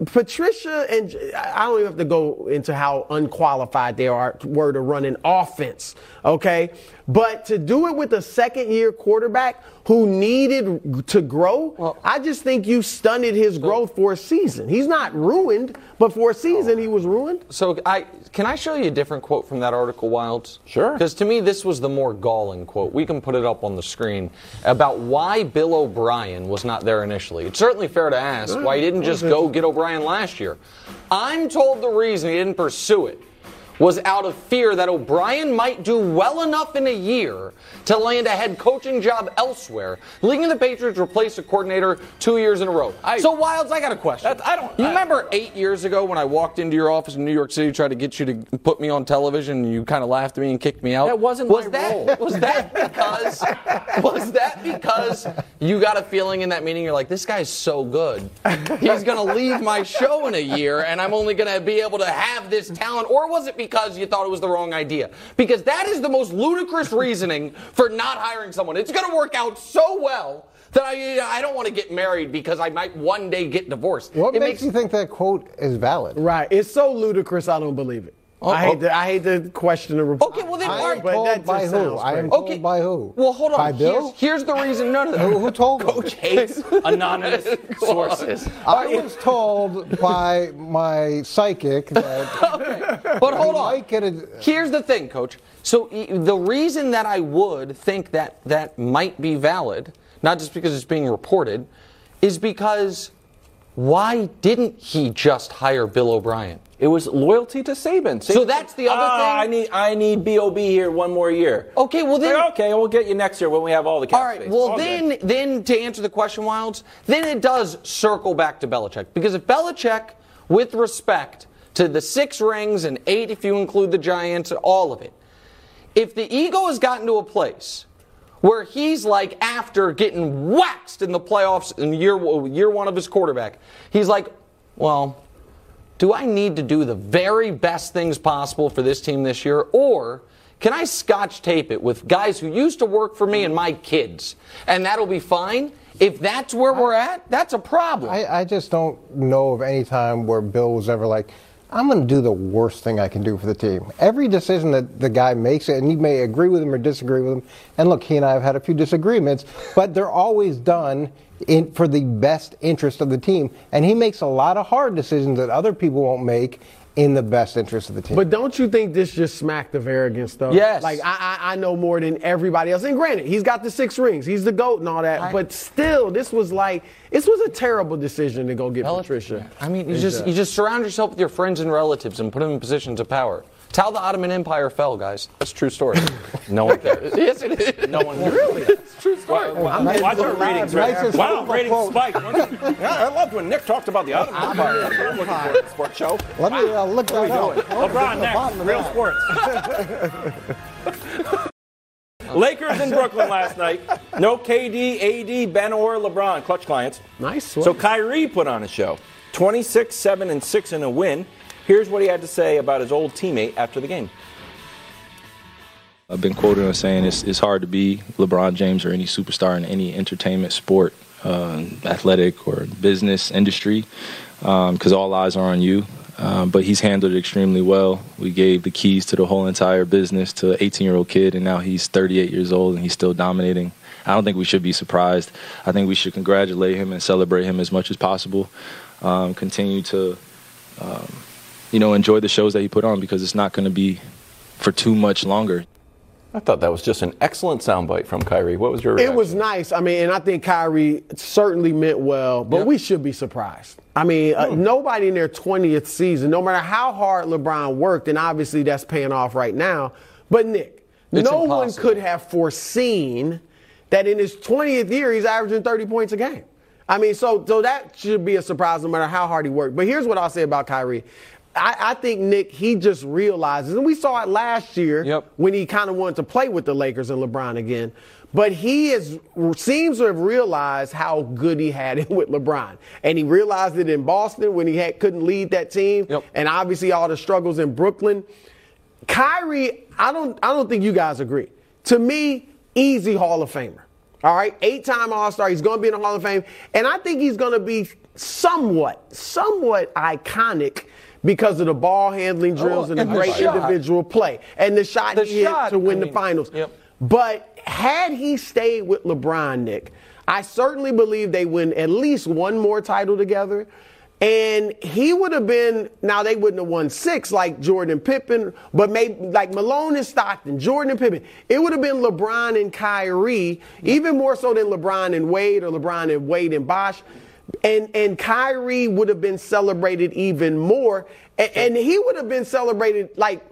Patricia and I don't even have to go into how unqualified they are were to run an offense, okay? But to do it with a second year quarterback who needed to grow, I just think you stunted his growth for a season. He's not ruined, but for a season he was ruined. So I can I show you a different quote from that article, Wildes? Sure. Because to me, this was the more galling quote. We can put it up on the screen about why Bill O'Brien was not there initially. It's certainly fair to ask why he didn't just go get O'Brien last year. I'm told the reason he didn't pursue it was out of fear that O'Brien might do well enough in a year to land a head coaching job elsewhere, leaving the Patriots replace a coordinator two years in a row. so, Wildes, I got a question. I don't- You I- remember eight years ago when I walked into your office in New York City, tried to get you to put me on television, and you kind of laughed at me and kicked me out? That wasn't was my that, role. Was that because? was that because you got a feeling in that meeting? You're like, this guy's so good. He's going to leave my show in a year, and I'm only going to be able to have this talent. Or was it because you thought it was the wrong idea? Because that is the most ludicrous reasoning for not hiring someone. It's going to work out so well. That I, I don't want to get married because I might one day get divorced. What it makes, you think that quote is valid? Right. It's so ludicrous, I don't believe it. Oh, I, oh. hate to, I hate to question the report. Okay, well then, I all am but told that by just who? sounds I am crazy. told by who? Well, hold on. By Bill? Here's, here's the reason. No, no, who, no. who told him? Coach hates anonymous sources. I was told by my psychic that But hold on. might get a, Here's the thing, Coach. So e- the reason that I would think that that might be valid, not just because it's being reported, is because why didn't he just hire Bill O'Brien? It was loyalty to Saban. So that's the other Ah, I need I need Bob here one more year. Okay, well then. Like, okay, we'll get you next year when we have all the cap All right. space. Well, All then, good. then to answer the question, Wildes, then it does circle back to Belichick because if Belichick, with respect to the six rings and eight if you include the Giants, all of it, if the ego has gotten to a place where he's like after getting waxed in the playoffs in year year one of his quarterback, he's like, well, do I need to do the very best things possible for this team this year? Or can I scotch tape it with guys who used to work for me and my kids? And that'll be fine? If that's where we're at, that's a problem. I, I just don't know of any time where Bill was ever like, I'm going to do the worst thing I can do for the team. Every decision that the guy makes, and you may agree with him or disagree with him, and look, he and I have had a few disagreements, but they're always done in, for the best interest of the team. And he makes a lot of hard decisions that other people won't make in the best interest of the team. But don't you think this just smacked of arrogance, though? Yes. Like I, I, I know more than everybody else. And granted, he's got the six rings, he's the goat and all that. but still, this was like this was a terrible decision to go get Patricia. I mean, you And, just uh, you just surround yourself with your friends and relatives and put them in positions of power. It's how the Ottoman Empire fell, guys. That's a true story. No one cares. yes, it is. No one really. It's true story. Wow, Nice- watch our ratings right nicest Wow, ratings quote. spiked. yeah, I loved when Nick talked about the Ottoman Empire. That's what I'm looking for in a sports show. Let me uh, look What we that up. doing? What was LeBron at next. Real sports. Lakers in Brooklyn last night. No KD, AD, Ben or LeBron, clutch clients. Nice. So Kyrie put on a show. 26, 7, and 6 in a win. Here's what he had to say about his old teammate after the game. I've been quoted on saying it's, it's hard to be LeBron James or any superstar in any entertainment, sport, uh, athletic, or business industry because all eyes are on you. Um, but he's handled it extremely well. We gave the keys to the whole entire business to an 18 year old kid, and now he's 38 years old and he's still dominating. I don't think we should be surprised. I think we should congratulate him and celebrate him as much as possible. Um, continue to, um, you know, enjoy the shows that he put on because it's not going to be for too much longer. I thought that was just an excellent soundbite from Kyrie. What was your reaction? It was nice. I mean, and I think Kyrie certainly meant well, but we should be surprised. I mean, uh, Hmm. nobody in their 20th season, no matter how hard LeBron worked, and obviously that's paying off right now. But Nick, It's no one could have foreseen that in his 20th year he's averaging 30 points a game. I mean, so so that should be a surprise no matter how hard he worked. But here's what I'll say about Kyrie. I, I think Nick, he just realizes, and we saw it last year when he kind of wanted to play with the Lakers and LeBron again. But he is seems to have realized how good he had it with LeBron, and he realized it in Boston when he had, couldn't lead that team, and obviously all the struggles in Brooklyn. Kyrie, I don't, I don't think you guys agree. To me, easy Hall of Famer. All right, eight-time All-Star. He's going to be in the Hall of Fame, and I think he's going to be somewhat, somewhat iconic because of the ball handling oh, drills and the and the great shot. individual play and the shot The he shot, hit to win I the finals. yep. But had he stayed with LeBron, Nick, I certainly believe they win at least one more title together. And he would have been, now they wouldn't have won six like Jordan and Pippen, but maybe like Malone and Stockton, Jordan and Pippen. It would have been LeBron and Kyrie, even more so than LeBron and Wade or LeBron and Wade and Bosh. And, and Kyrie would have been celebrated even more. And, and he would have been celebrated like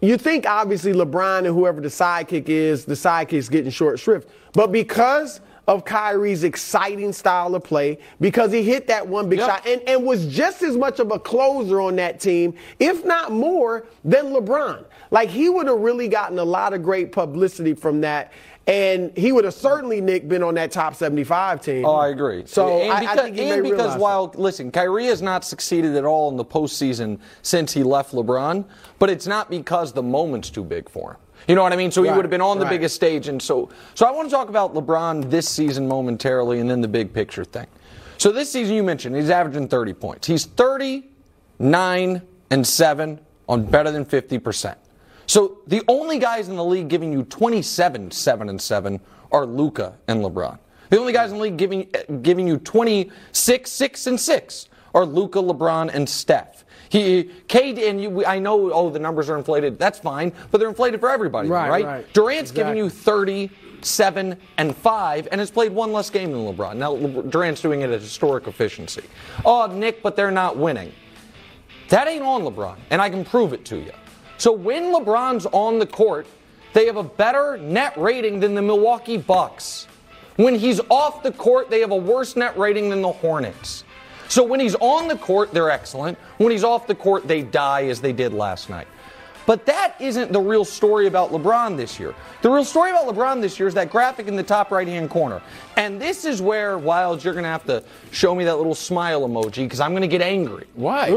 you think obviously LeBron and whoever the sidekick is, the sidekick's getting short shrift. But because of Kyrie's exciting style of play, because he hit that one big shot and, and was just as much of a closer on that team, if not more, than LeBron. Like he would have really gotten a lot of great publicity from that. And he would have certainly, Nick, been on that top 75 team. Oh, I agree. So and I, because, I think and because realize that. while listen, Kyrie has not succeeded at all in the postseason since he left LeBron, but it's not because the moment's too big for him. You know what I mean? So he Right, would have been on the right. biggest stage, and so so I want to talk about LeBron this season momentarily, and then the big picture thing. So this season, you mentioned he's averaging 30 points. He's 39 and seven on better than 50 percent. So the only guys in the league giving you 27, 7 and 7 are Luka and LeBron. The only guys in the league giving eh, giving you 26, 6 and 6 are Luka, LeBron, and Steph. He, KD, and you, I know, oh, the numbers are inflated. That's fine, but they're inflated for everybody, Right, right? right. Durant's Exactly. giving you 37 and 5 and has played one less game than LeBron. Now, Durant's doing it at historic efficiency. Oh, Nick, but they're not winning. That ain't on LeBron, and I can prove it to you. So when LeBron's on the court, they have a better net rating than the Milwaukee Bucks. When he's off the court, they have a worse net rating than the Hornets. So when he's on the court, they're excellent. When he's off the court, they die as they did last night. But that isn't the real story about LeBron this year. The real story about LeBron this year is that graphic in the top right hand corner. And this is where, Wildes, you're going to have to show me that little smile emoji because I'm going to get angry. Why?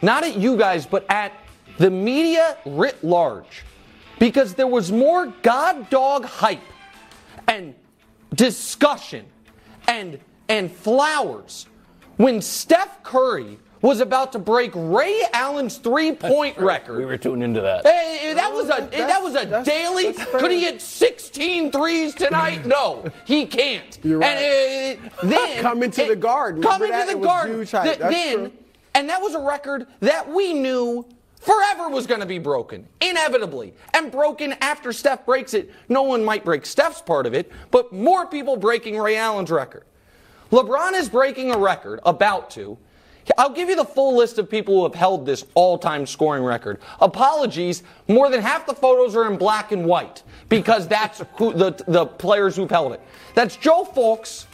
Not at you guys, but at the media writ large. Because there was more god dog hype and discussion and and flowers when Steph Curry was about to break Ray Allen's three-point record. We were tuning into that. Hey, that was a that was a daily. Could he hit 16 threes tonight? No, he can't. You're right. And uh, then Come into the Garden. Come Remember into that? the garden. huge hype. Th- That's then, true. and that was a record that we knew forever was going to be broken, inevitably, and broken after Steph breaks it. No one might break Steph's part of it, but more people breaking Ray Allen's record. LeBron is breaking a record, about to, I'll give you the full list of people who have held this all time scoring record. Apologies, more than half the photos are in black and white because that's who the, the players who've held it. That's Joe Fulks,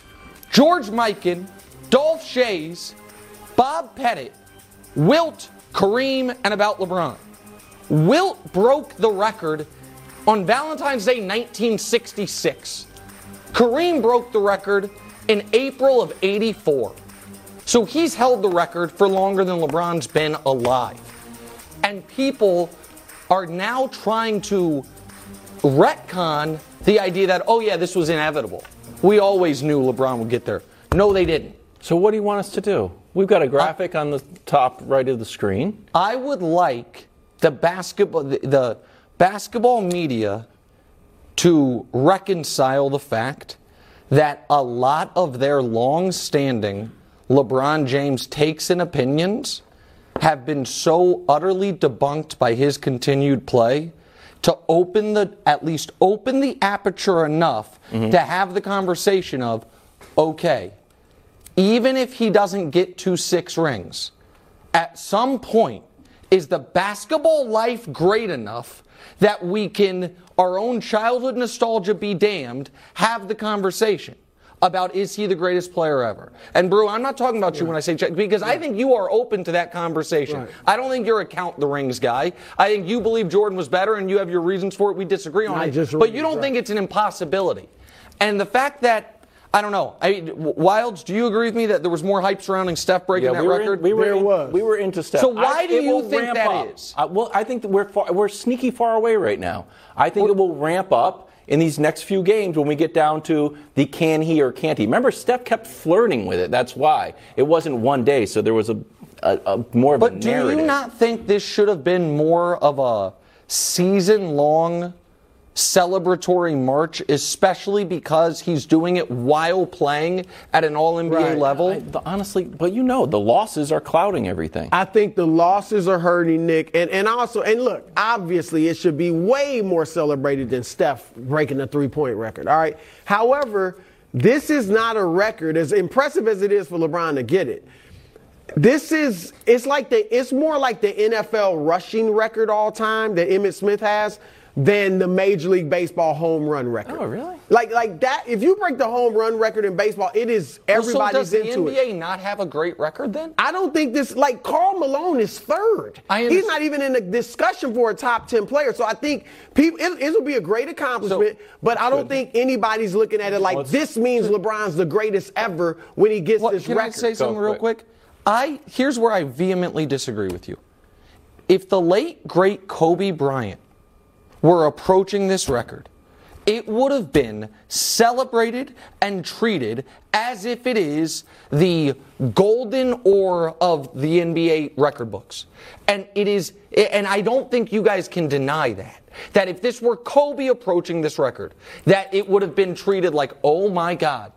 George Mikan, Dolph Schayes, Bob Pettit, Wilt, Kareem, and about LeBron. Wilt broke the record on Valentine's Day 1966. Kareem broke the record in April of 84. So he's held the record for longer than LeBron's been alive. And people are now trying to retcon the idea that, oh, yeah, this was inevitable. We always knew LeBron would get there. No, they didn't. So, what do you want us to do? We've got a graphic on the top right of the screen. I would like the basketball, the, the basketball media to reconcile the fact that a lot of their long-standing LeBron James takes and opinions have been so utterly debunked by his continued play to open the at least open the aperture enough Mm-hmm. to have the conversation of okay even if he doesn't get to six rings at some point is the basketball life great enough that we can our own childhood nostalgia be damned have the conversation about is he the greatest player ever? And Brou i'm not talking about you when i say check because i think you are open to that conversation. Right. i don't think you're a count the rings guy. I think you believe jordan was better and you have your reasons for it. We disagree on it. but you don't think it's an impossibility. And the fact that I don't know. I, Wildes, do you agree with me that there was more hype surrounding Steph breaking that we record? in, we, were There in- was. we were into Steph. So why I- do you think ramp that up. is? I, well, I think that we're far, we're sneaky far away right now. I think it will ramp up in these next few games when we get down to the can he or can't he. Remember, Steph kept flirting with it. That's why it wasn't one day. So there was a, a, a more of a But do narrative. you not think this should have been more of a season long celebratory march, especially because he's doing it while playing at an all NBA Right. level? I- the- honestly, but you know, the losses are clouding everything. I think the losses are hurting Nick, and and also and look, obviously it should be way more celebrated than Steph breaking the three point record. All right. However, this is not a record as impressive as it is for LeBron to get it. This is it's like the it's more like the NFL rushing record all time that Emmitt Smith has than the Major League Baseball home run record. Oh, really? Like like that. If you break the home run record in baseball, it is everybody's so does the into NBA it. not have a great record then? I don't think this like Karl Malone is third. I He's not even in the discussion for a top ten player. So I think people it, it'll be a great accomplishment, but I don't think anybody's looking at it like this means LeBron's the greatest ever when he gets What, this can record. I say something Go real quick. quick? I here's where I vehemently disagree with you. If the late great Kobe Bryant were approaching this record, it would have been celebrated and treated as if it is the golden ore of the NBA record books. And it is and I don't think you guys can deny that. That if this were Kobe approaching this record, that it would have been treated like, "Oh my god,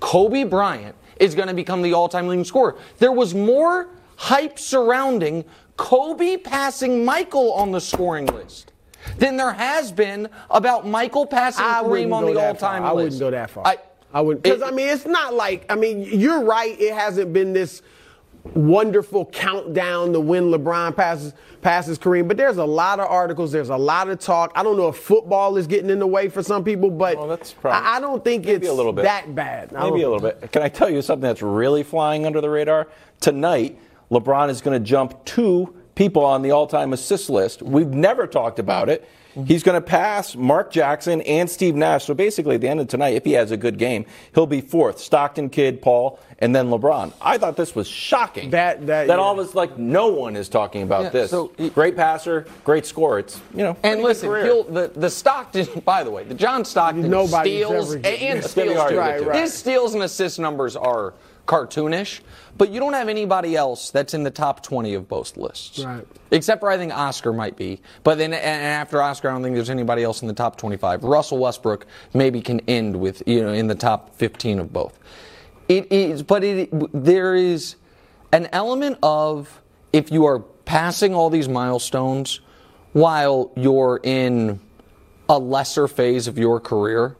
Kobe Bryant is going to become the all-time leading scorer. There was more hype surrounding Kobe passing Michael on the scoring list than there has been about Michael passing I wouldn't Kareem on the all-time list. I wouldn't go that far. I, I wouldn't because I mean it's not like I mean you're right. It hasn't been this wonderful countdown to when LeBron passes passes Kareem, but there's a lot of articles. There's a lot of talk. I don't know if football is getting in the way for some people, but Well, that's probably- I, I don't think maybe it's a little bit. that bad. I Maybe a don't- little bit. Can I tell you something that's really flying under the radar? Tonight, LeBron is going to jump two people on the all time assist list. We've never talked about it. Mm-hmm. He's going to pass Mark Jackson and Steve Nash. So basically, at the end of tonight, if he has a good game, he'll be fourth. Stockton, Kidd, Paul, and then LeBron. I thought this was shocking. That- that- that yeah. all us like no one is talking about Yeah, this. so great passer, great scorer. It's you know. And listen, he'll, the the Stockton. By the way, the John Stockton Nobody's steals and, and That's gonna be steals too. Right, His steals and assist numbers are cartoonish, but you don't have anybody else that's in the top 20 of both lists. Right. Except for I think Oscar might be. But then and after Oscar, I don't think there's anybody else in the top 25. Russell Westbrook maybe can end with you know in the top 15 of both. It is, but it there is an element of if you are passing all these milestones while you're in a lesser phase of your career,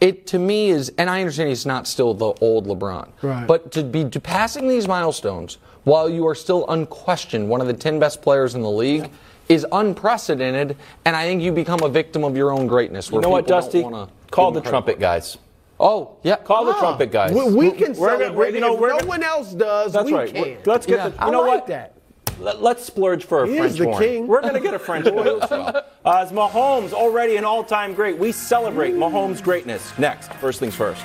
it to me is, and I understand he's not still the old LeBron, Right. but to be to passing these milestones while you are still unquestioned one of the 10 best players in the league is unprecedented, and I think you become a victim of your own greatness. You where know what, Dusty? Call the credit trumpet guys. Oh, yeah. Call the Ah, trumpet guys. We, we can We're gonna- you it. know, if no gonna- one else does, That's we right. can. Let's get Yeah. the. You I know like what? that. Let, us splurge for a He is French the horn. king. We're going to get a French horn as well. Uh, as Mahomes already an all-time great, we celebrate Mahomes' greatness. Next, first things first.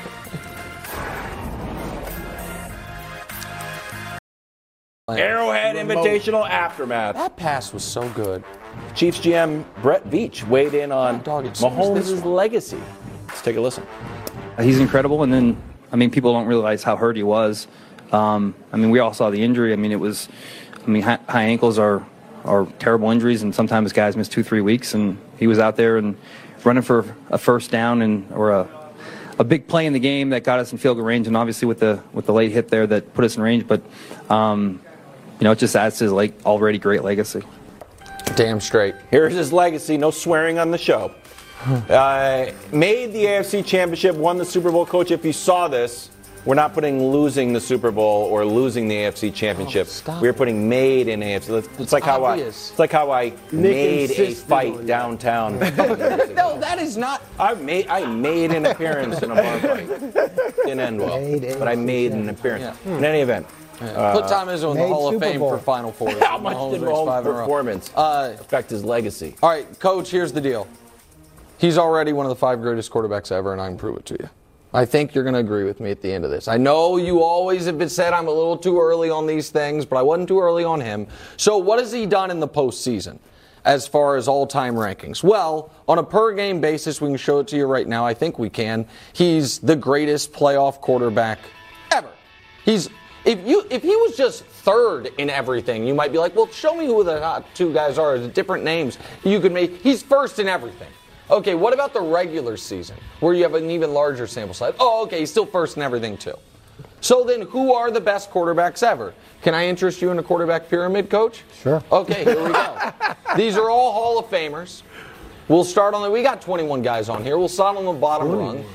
Arrowhead Invitational Aftermath. That pass was so good. Chiefs GM Brett Veach weighed in on Dog, as soon as this Mahomes' legacy. Let's take a listen. He's incredible, and then I mean, people don't realize how hurt he was. Um, I mean, we all saw the injury. I mean, it was. I mean, high, high ankles are are terrible injuries, and sometimes guys miss two, three weeks. And he was out there and running for a first down and or a a big play in the game that got us in field goal range, and obviously with the with the late hit there that put us in range. But um, you know, it just adds to his like already great legacy. Damn straight. Here's his legacy. No swearing on the show. Uh, made the AFC Championship, won the Super Bowl. Coach, if you saw this, we're not putting losing the Super Bowl or losing the AFC Championship. stop we're putting made in AFC. It's, like how I. It's like how I made a insisted fight downtown. no, that is not. I made I made an appearance in a bar fight. Didn't end well, Made but I made an appearance. In any event, uh, Put Tom Izzo in the made Hall of Fame Bowl. for Final Four. how much did reached Mahomes' five in a row. performance Uh, affect his legacy? All right, coach, here's the deal. He's already one of the five greatest quarterbacks ever, and I can prove it to you. I think you're going to agree with me at the end of this. I know you always have been said I'm a little too early on these things, but I wasn't too early on him. So, what has he done in the postseason as far as all time rankings? Well, on a per game basis, we can show it to you right now. I think we can. He's the greatest playoff quarterback ever. He's if you if he was just third in everything, you might be like, well, show me who the top two guys are, different names. You could make he's first in everything. Okay, what about the regular season where you have an even larger sample size? Oh, okay, he's still first in everything too. So then, who are the best quarterbacks ever? Can I interest you in a quarterback pyramid, coach? Sure. Okay, here we go. These are all Hall of Famers. We'll start on the. We got 21 guys on here. We'll start on the bottom rung.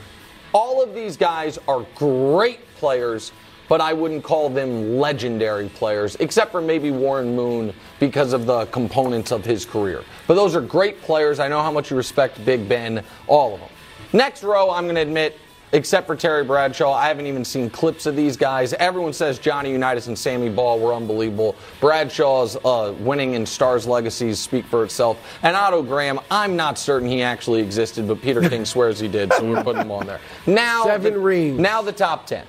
All of these guys are great players, but I wouldn't call them legendary players, except for maybe Warren Moon because of the components of his career. But those are great players. I know how much you respect Big Ben, all of them. Next row, I'm going to admit, except for Terry Bradshaw, I haven't even seen clips of these guys. Everyone says Johnny Unitas and Sammy Baugh were unbelievable. Bradshaw's uh, winning and Starr's legacies speak for itself. And Otto Graham, I'm not certain he actually existed, but Peter King swears he did, so we're putting him on there. Now, Seven the, rings. Now the top ten.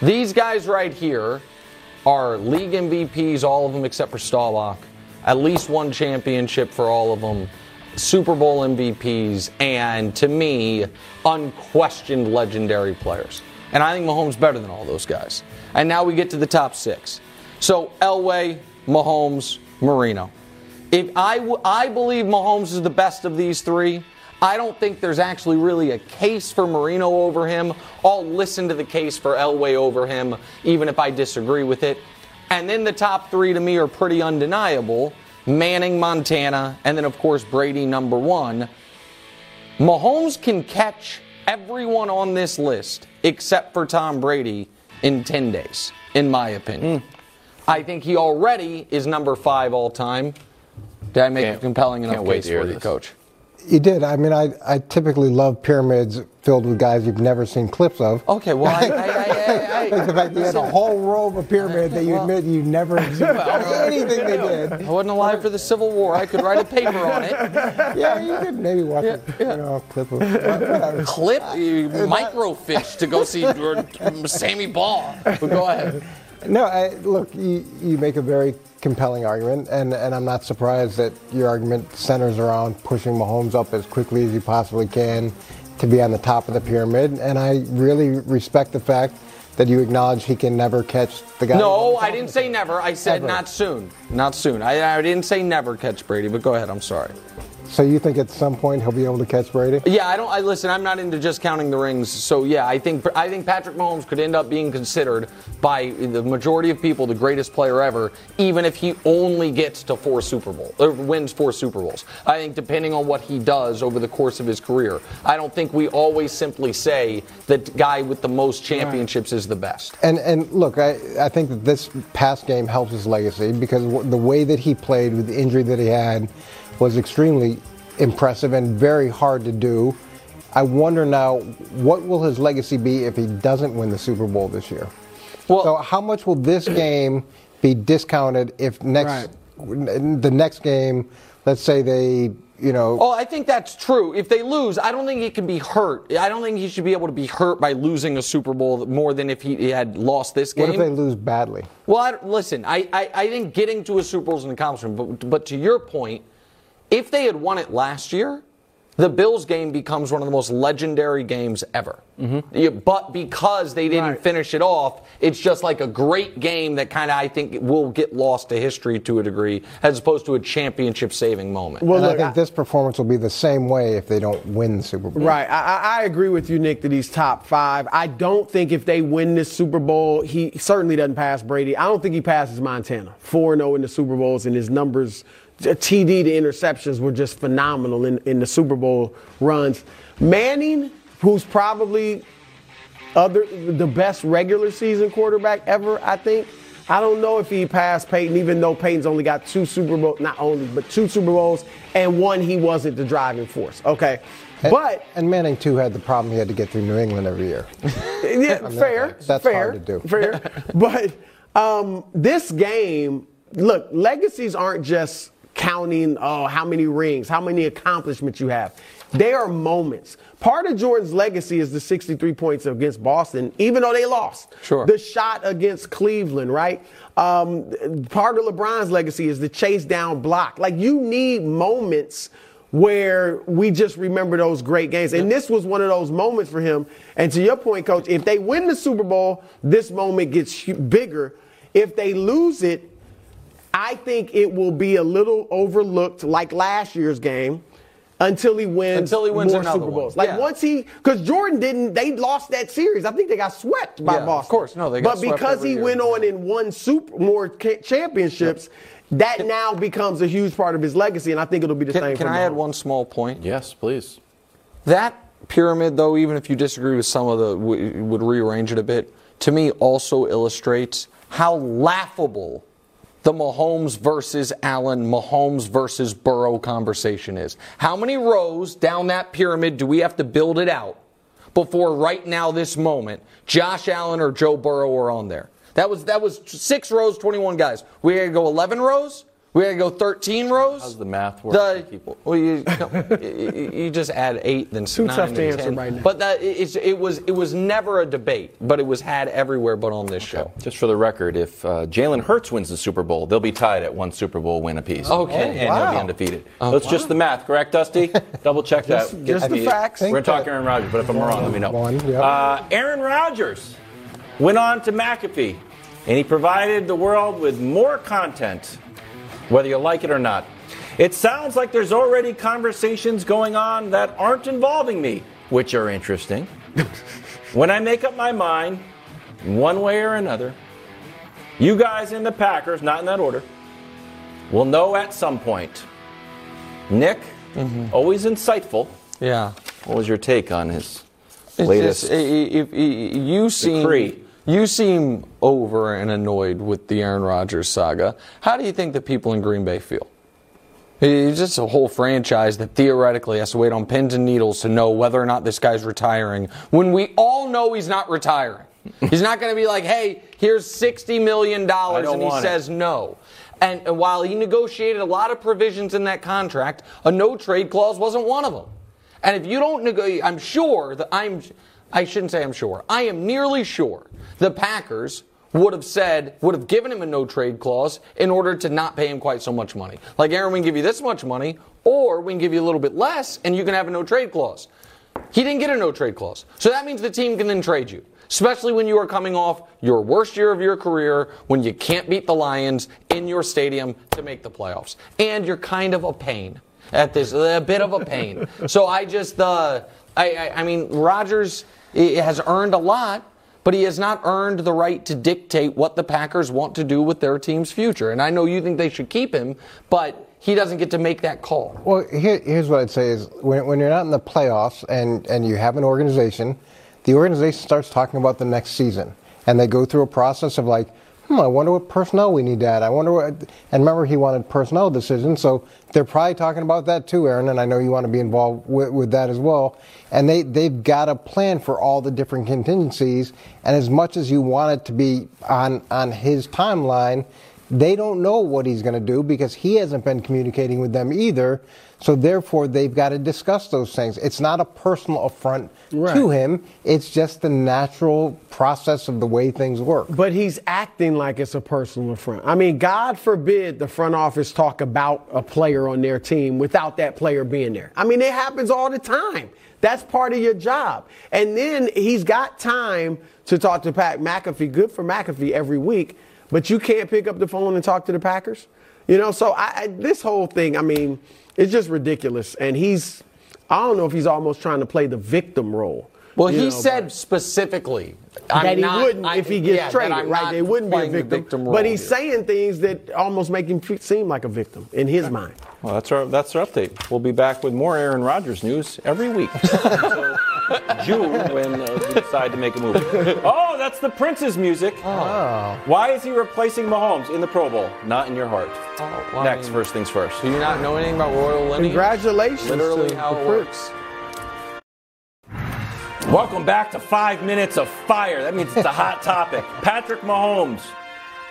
These guys right here are league MVPs, all of them except for Staubach. At least one championship for all of them. Super Bowl MVPs, and to me, unquestioned legendary players. And I think Mahomes better than all those guys. And now we get to the top six. So Elway, Mahomes, Marino. If I, w- I believe Mahomes is the best of these three, I don't think there's actually really a case for Marino over him. I'll listen to the case for Elway over him, even if I disagree with it. And then the top three to me are pretty undeniable Manning, Montana, and then, of course, Brady, number one. Mahomes can catch everyone on this list except for Tom Brady in 10 days, in my opinion. Hmm. I think he already is number five all time. Did I make a compelling enough can't wait case for you, this. coach? You did. I mean, I, I typically love pyramids filled with guys you've never seen clips of. Okay, well, I, I, I, I, Like the fact you had a whole row of a pyramid that you admit you never seen anything they did. I wasn't alive for the Civil War. I could write a paper on it. Yeah, you could maybe watch a you know, clip of whatever. Clip microfiche to go see um, Sammy Baugh. But go ahead. No, I, look, you, you make a very compelling argument, and, and I'm not surprised that your argument centers around pushing Mahomes up as quickly as you possibly can to be on the top of the pyramid. And I really respect the fact that you acknowledge he can never catch the guy. No, I didn't say never. I said Ever. not soon. Not soon. I, I didn't say never catch Brady, but go ahead. I'm sorry. So you think at some point he'll be able to catch Brady? Yeah, I don't. I listen. I'm not into just counting the rings. So yeah, I think I think Patrick Mahomes could end up being considered by the majority of people the greatest player ever, even if he only gets to four Super Bowls or wins four Super Bowls. I think depending on what he does over the course of his career, I don't think we always simply say that guy with the most championships is the best. And and look, I, I think that this past game helps his legacy because the way that he played with the injury that he had was extremely impressive and very hard to do. I wonder now what will his legacy be if he doesn't win the Super Bowl this year. Well, so how much will this game be discounted if next the next game, let's say they you know. Oh, I think that's true. If they lose, I don't think he can be hurt. I don't think he should be able to be hurt by losing a Super Bowl more than if he, he had lost this game. What if they lose badly? Well, I, listen, I, I, I think getting to a Super Bowl is an accomplishment. But, but to your point, if they had won it last year, the Bills game becomes one of the most legendary games ever. Mm-hmm. Yeah, but because they didn't right. finish it off, it's just like a great game that kind of I think will get lost to history to a degree, as opposed to a championship saving moment. Well, look, I think I, this performance will be the same way if they don't win the Super Bowl. Right. I, I agree with you, Nick, that he's top five. I don't think if they win this Super Bowl, he certainly doesn't pass Brady. I don't think he passes Montana. 4 0 in the Super Bowls, and his numbers TD to interceptions were just phenomenal in, in the Super Bowl runs. Manning, who's probably other the best regular season quarterback ever, I think. I don't know if he passed Peyton, even though Peyton's only got two Super Bowls, not only, but two Super Bowls, and one he wasn't the driving force. Okay. And, but and Manning too had the problem he had to get through New England every year. yeah, I mean, fair. That's fair, hard to do. Fair. but um, this game, look, legacies aren't just counting oh how many rings, how many accomplishments you have. They are moments. Part of Jordan's legacy is the 63 points against Boston, even though they lost. Sure. The shot against Cleveland, right? Um, part of LeBron's legacy is the chase down block. Like you need moments where we just remember those great games. And this was one of those moments for him. And to your point, coach, if they win the Super Bowl, this moment gets bigger. If they lose it, I think it will be a little overlooked like last year's game until he wins until he wins more Super Bowls. Like yeah. once he, because Jordan didn't, they lost that series. I think they got swept by yeah, Boston. Of course, no, they got But because he year. went on and won super more championships. That now becomes a huge part of his legacy, and I think it'll be the can, same. Can I add one small point? Yes, please. That pyramid, though, even if you disagree with some of the, would rearrange it a bit. To me, also illustrates how laughable the Mahomes versus Allen, Mahomes versus Burrow conversation is. How many rows down that pyramid do we have to build it out before right now, this moment, Josh Allen or Joe Burrow are on there? That was that was six rows, 21 guys. We got to go 11 rows. We got to go 13 rows. How's the math work? The, people? Well, you, you just add eight, then Too nine, tough to then answer 10. right now. But that, it's, it was it was never a debate, but it was had everywhere but on this show. Just for the record, if uh, Jalen Hurts wins the Super Bowl, they'll be tied at one Super Bowl win apiece. Okay. and, and wow. they'll be undefeated. Oh, That's wow. just the math, correct, Dusty? Double check that. Just- just the facts. We're Think talking that- Aaron Rodgers, but if I'm wrong, let me know. One, yep. uh, Aaron Rodgers went on to McAfee, and he provided the world with more content, whether you like it or not. It sounds like there's already conversations going on that aren't involving me, which are interesting. when I make up my mind, one way or another, you guys in the Packers, not in that order, will know at some point. Nick, mm-hmm. always insightful. Yeah. What was your take on his It's latest? just, i- i- if, you seem decree. You seem over and annoyed with the Aaron Rodgers saga. How do you think the people in Green Bay feel? It's just a whole franchise that theoretically has to wait on pins and needles to know whether or not this guy's retiring. When we all know he's not retiring, he's not going to be like, "Hey, here's sixty million dollars," and he want it. says no. And, and while he negotiated a lot of provisions in that contract, a no trade clause wasn't one of them. And if you don't negotiate, I'm sure that I'm, I shouldn't say I'm sure, I am nearly sure the Packers would have said, would have given him a no trade clause in order to not pay him quite so much money. Like, Aaron, we can give you this much money, or we can give you a little bit less, and you can have a no trade clause. He didn't get a no trade clause. So that means the team can then trade you. Especially when you are coming off your worst year of your career, when you can't beat the Lions in your stadium to make the playoffs. And you're kind of a pain. at this, a bit of a pain. so I just, uh, I, I, I mean, Rodgers has earned a lot, but he has not earned the right to dictate what the Packers want to do with their team's future. And I know you think they should keep him, but he doesn't get to make that call. Well, here, here's what I'd say is when, when you're not in the playoffs and, and you have an organization, the organization starts talking about the next season. And they go through a process of like, hmm, I wonder what personnel we need to add. I wonder what. And remember, he wanted personnel decisions, so they're probably talking about that too, Aaron. And I know you want to be involved with, with that as well. And they they've got a plan for all the different contingencies. And as much as you want it to be on on his timeline, they don't know what he's going to do because he hasn't been communicating with them either. So therefore, they've got to discuss those things. It's not a personal affront to him. It's just the natural process of the way things work. But he's acting like it's a personal affront. I mean, God forbid the front office talk about a player on their team without that player being there. I mean, it happens all the time. That's part of your job. And then he's got time to talk to Pat McAfee. Good for McAfee every week, but you can't pick up the phone and talk to the Packers. You know, so I, I, this whole thing, I mean, it's just ridiculous. And he's, I don't know if he's almost trying to play the victim role. Well, he know, said specifically that I'm he not- wouldn't I- if he gets yeah, traded, right? They wouldn't be a playing victim. victim but he's here. saying things that almost make him seem like a victim in his mind. Well, that's our that's our update. We'll be back with more Aaron Rodgers news every week until June when uh, we decide to make a movie. Oh, that's the Prince's music. Oh. Why is he replacing Mahomes in the Pro Bowl? Not in your heart. well, I Next, mean- first things first. Do you not know anything about royal lineage? Congratulations Literally to how the it works. Welcome back to five minutes of fire. That means it's a hot topic. Patrick Mahomes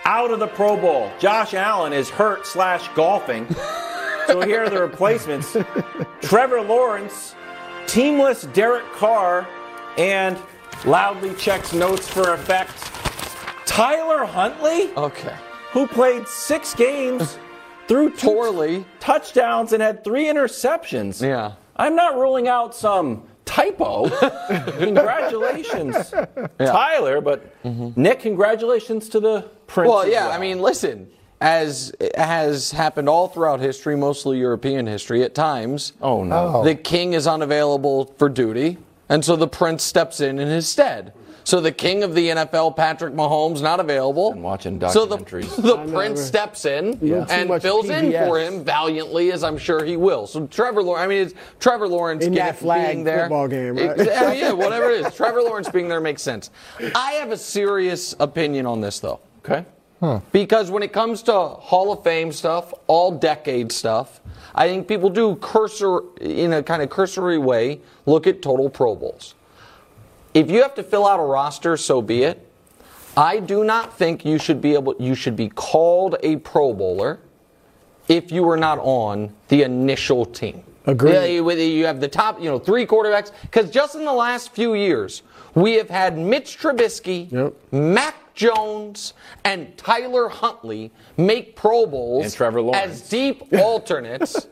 out of the Pro Bowl. Josh Allen is hurt slash golfing. So here are the replacements: Trevor Lawrence, teamless Derek Carr, and loudly checks notes for effect. Tyler Huntley. Okay. Who played six games, threw two poorly, touchdowns, and had three interceptions. Yeah. I'm not ruling out some typo. congratulations, Tyler. But mm-hmm. Nick, congratulations to the Prince. Well, yeah, I mean, listen, as has happened all throughout history, mostly European history, at times, oh no, oh. the king is unavailable for duty, and so the prince steps in in his stead. So the king of the NFL, Patrick Mahomes, not available. And watching So the, the prince right. steps in Yeah. And much fills in for him valiantly, as I'm sure he will. So Trevor Lawrence, I mean, it's Trevor Lawrence In get that flag being there. football game, right? Ex- oh, yeah, yeah, whatever it is. Trevor Lawrence being there makes sense. I have a serious opinion on this, though. Okay. Because when it comes to Hall of Fame stuff, all decade stuff, I think people do cursor in a kind of cursory way look at total Pro Bowls. If you have to fill out a roster, so be it. I do not think you should be able you should be called a Pro Bowler if you were not on the initial team. You, whether you have the top, you know, three quarterbacks. Because just in the last few years, we have had Mitch Trubisky, Mac Jones, and Tyler Huntley make Pro Bowls And Trevor as deep alternates,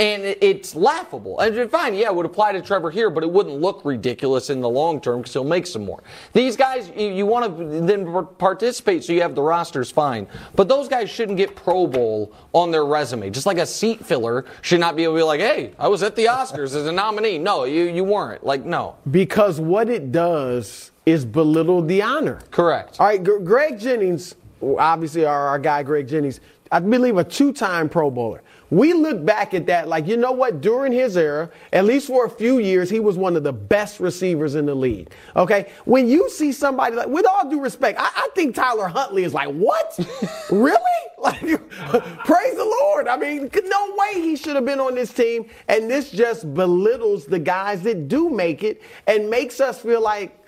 and it's laughable. And fine, yeah, it would apply to Trevor here, but it wouldn't look ridiculous in the long term because he'll make some more. These guys, you, you want to then participate so you have the rosters, fine. But those guys shouldn't get Pro Bowl on their resume. Just like a seat filler should not be able to be like, hey, I was at the Oscars as a nominee. No, you, you weren't. Like, no. Because what it does is belittle the honor. Correct. All right, Gr- Greg Jennings, obviously our, our guy Greg Jennings, I believe a two-time Pro Bowler. We look back at that like, you know what? During his era, at least for a few years, he was one of the best receivers in the league. Okay, when you see somebody like, with all due respect, I, I think Tyler Huntley is like, what? really? Like, praise the Lord. I mean, no way he should have been on this team. And this just belittles the guys that do make it and makes us feel like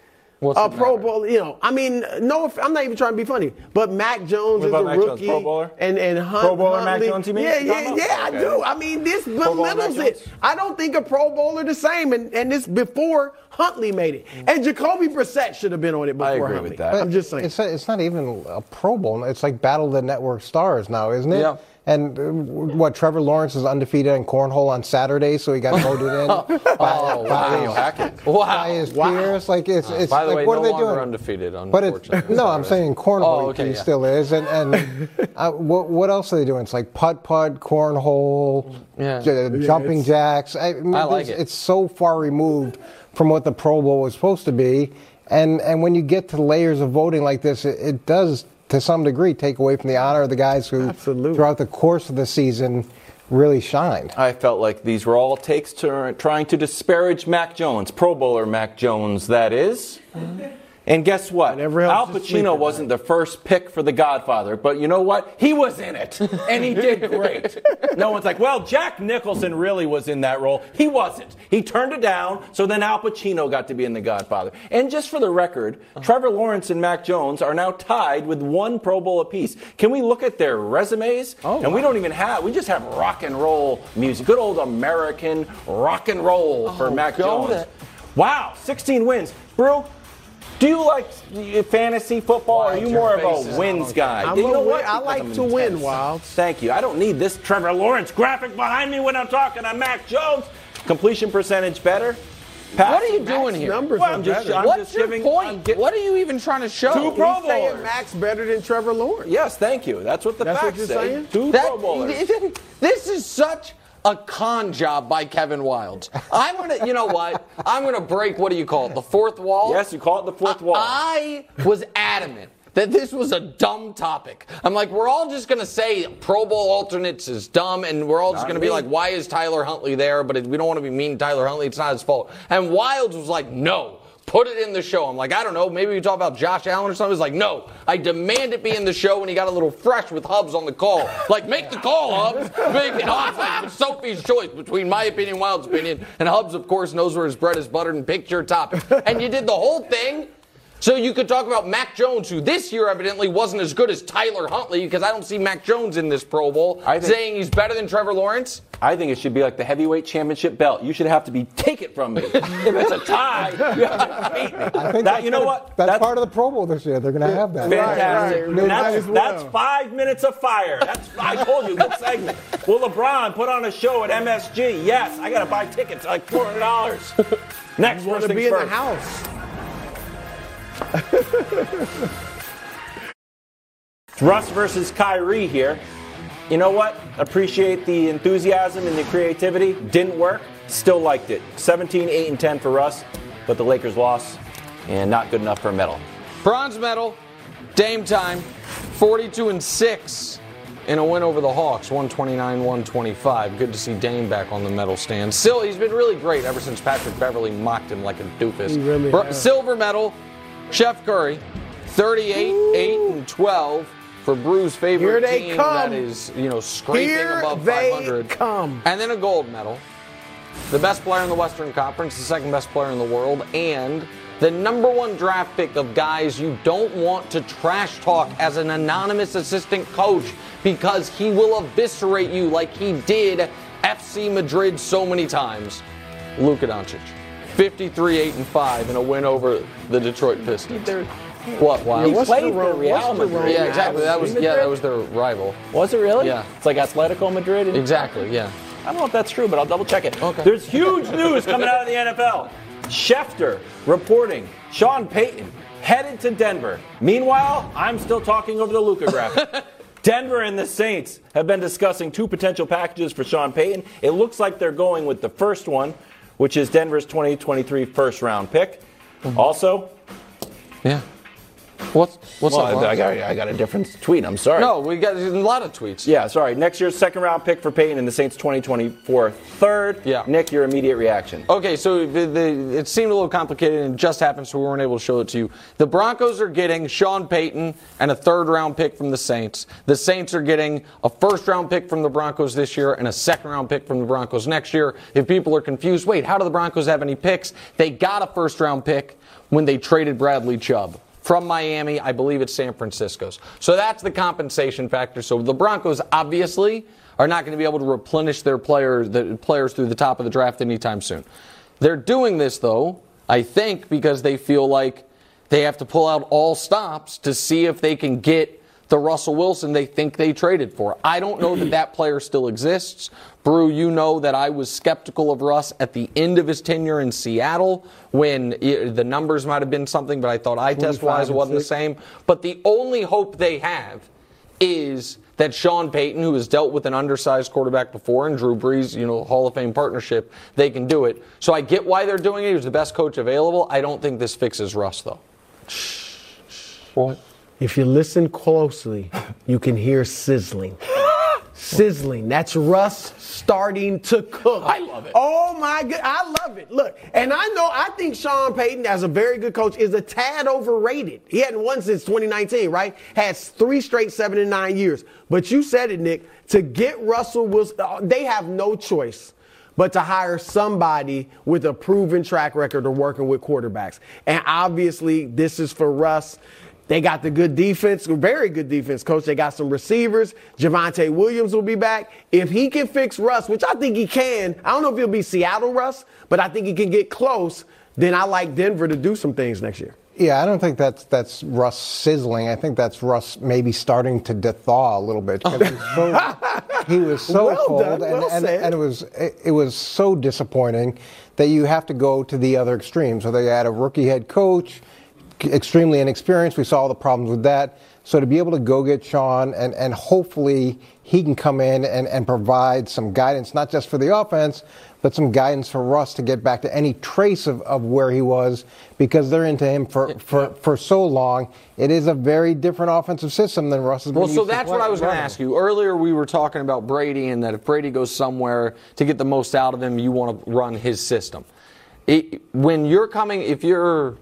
What's a Pro matter? Bowl, you know. I mean, no, I'm not even trying to be funny, but Mac Jones is a about Mac Jones, rookie, Pro Bowler? and and Hunt, Pro Bowler Mac Huntley- Jones, you mean? Yeah, yeah, yeah. about? I do. I mean, this Bowler Mac belittles Jones? it. I don't think a Pro Bowler the same, and and this before Huntley made it, mm. and Jacoby Brissett should have been on it before I agree Huntley. with that. I'm just saying. It's, it's not even a Pro Bowl. It's like Battle of the Network Stars now, isn't it? Yeah. And uh, what Trevor Lawrence is undefeated in cornhole on Saturday, so he got voted in by, Oh, by wow. his, Wow. by his peers. Like it's, it's By the like way, what no are they longer doing? undefeated, But it, unfortunately. no, I'm saying cornhole Oh, okay, he yeah. still is. And, and uh, what, what else are they doing? It's like putt putt, cornhole, Yeah. j- Yeah, jumping it's- jacks. I, mean, I like it. It's so far removed from what the Pro Bowl was supposed to be. And and when you get to layers of voting like this, it, it does to some degree take away from the honor of the guys who throughout the course of the season really shined. I felt like these were all takes to trying to disparage Mac Jones, Pro Bowler Mac Jones, that is. And guess what? Al Pacino wasn't the first pick for The Godfather, but you know what? He was in it, and he did great. no one's like, well, Jack Nicholson really was in that role. He wasn't. He turned it down, so then Al Pacino got to be in The Godfather. And just for the record, Trevor Lawrence and Mac Jones are now tied with one Pro Bowl apiece. Can we look at their resumes? Oh, and we don't even have, we just have rock and roll music. Good old American rock and roll for Oh, Mac go Jones. Wow, 16 wins. Brou, do you like fantasy football? or are you more face of a wins guy? I'm you know what? I like I'm to win, intense. Wildes. Thank you. I don't need this Trevor Lawrence graphic behind me when I'm talking I'm Mac Jones. Completion percentage better. Pass- What are you doing here? numbers Well, I'm just. I'm What's just your giving. point? I'm get- what are you even trying to show? Two Pro He's saying Bowlers. Max better than Trevor Lawrence. Yes, thank you. That's what the That's what facts you're say. saying? Two That- Pro Bowlers. This is such a con job by Kevin Wildes. I'm gonna, you know what? I'm gonna break. What do you call it? The fourth wall. Yes, you call it the fourth wall. I was adamant that this was a dumb topic. I'm like, we're all just gonna say Pro Bowl alternates is dumb, and we're all just gonna me. be like, why is Tyler Huntley there? But we don't want to be mean to Tyler Huntley. It's not his fault. And Wildes was like, no. Put it in the show. I'm like, I don't know. Maybe we talk about Josh Allen or something. He's like, no, I demand it be in the show. And he got a little fresh with Hubs on the call. Like, make the call, Hubs. Make it Hubs. Like, Sophie's choice between my opinion, Wildes' opinion. And Hubs, of course, knows where his bread is buttered and picked your topic. And you did the whole thing. So you could talk about Mac Jones, who this year evidently wasn't as good as Tyler Huntley, because I don't see Mac Jones in this Pro Bowl, think- saying he's better than Trevor Lawrence. I think it should be like the heavyweight championship belt. You should have to be take it from me. if it's a tie, you have to beat me. I think That, that's you know gonna- what? That's, part of the Pro Bowl this year. They're going to have that. Fantastic. Right, right. Might That's, well. that's five minutes of fire. That's I told you, good segment. Will LeBron put on a show at MSG? Yes, I gotta buy tickets like four hundred dollars. Next, You want first to things be in the house. It's Russ versus Kyrie here. You know what? Appreciate the enthusiasm and the creativity. Didn't work. Still liked it. 17, 8, and 10 for Russ, but the Lakers lost, and not good enough for a medal. Bronze medal, Dame time, 42 and 6 in a win over the Hawks, 129 125. Good to see Dame back on the medal stand. Still, he's been really great ever since Patrick Beverley mocked him like a doofus. He really Br- has. Silver medal, Chef Curry, 38 8 and 12 for Brou's favorite team come. that is, you know, scraping Here above they 500. come. And then a gold medal. The best player in the Western Conference, the second best player in the world, and the number one draft pick of guys you don't want to trash talk as an anonymous assistant coach because he will eviscerate you like he did FC Madrid so many times. Luka Doncic. 53 8 and 5 in a win over the Detroit Pistons. What? Wow. He what's played the ro- for Real what's the Madrid. Yeah, exactly. That was yeah, that was their rival. Was it really? Yeah. It's like Atletico Madrid. and- Exactly. Yeah. I don't know if that's true, but I'll double check it. Okay. There's huge news coming out of the NFL. Schefter reporting Sean Payton headed to Denver. Meanwhile, I'm still talking over the Luka graphic. Denver and the Saints have been discussing two potential packages for Sean Payton. It looks like they're going with the first one, which is Denver's 2023 first round pick. Also, Yeah. What's what's well, up? Ross? I, got, I got a different tweet. I'm sorry. No, we got a lot of tweets. Yeah, sorry. Next year's second round pick for Payton and the Saints 2024 third. Yeah. Nick, your immediate reaction. Okay, so the, the, it seemed a little complicated and it just happened, so we weren't able to show it to you. The Broncos are getting Sean Payton and a third round pick from the Saints. The Saints are getting a first round pick from the Broncos this year and a second round pick from the Broncos next year. If people are confused, wait, how do the Broncos have any picks? They got a first round pick when they traded Bradley Chubb. From Miami, I believe it's San Francisco's. So that's the compensation factor. So the Broncos obviously are not going to be able to replenish their players, the players through the top of the draft anytime soon. They're doing this though, I think, because they feel like they have to pull out all stops to see if they can get the Russell Wilson they think they traded for. I don't know that that player still exists. Brou, you know that I was skeptical of Russ at the end of his tenure in Seattle when it, the numbers might have been something, but I thought eye test wise it wasn't the same. But the only hope they have is that Sean Payton, who has dealt with an undersized quarterback before, and Drew Brees, you know, Hall of Fame partnership, they can do it. So I get why they're doing it. He was the best coach available. I don't think this fixes Russ, though. What? If you listen closely, you can hear sizzling. Sizzling. That's Russ starting to cook. I love it. Oh my god, I love it. Look, and I know I think Sean Payton, as a very good coach, is a tad overrated. He hadn't won since 2019, right? Has three straight seven and nine years. But you said it, Nick. To get Russell Wilson, uh, they have no choice but to hire somebody with a proven track record of working with quarterbacks. And obviously, this is for Russ. They got the good defense, very good defense, coach. They got some receivers. Javonte Williams will be back. If he can fix Russ, which I think he can, I don't know if he'll be Seattle Russ, but I think he can get close, then I like Denver to do some things next year. Yeah, I don't think that's that's Russ sizzling. I think that's Russ maybe starting to thaw a little bit. he was so, he was so Well cold, done, and, well and, said. and it was it, it was so disappointing that you have to go to the other extreme. So they had a rookie head coach, extremely inexperienced. We saw all the problems with that. So to be able to go get Sean and, and hopefully he can come in and, and provide some guidance, not just for the offense, but some guidance for Russ to get back to any trace of, of where he was because they're into him for, for, for so long. It is a very different offensive system than Russ has been Well, so that's what I was going to ask you. Earlier, we were talking about Brady and that if Brady goes somewhere to get the most out of him, you want to run his system. It, when you're coming, if you're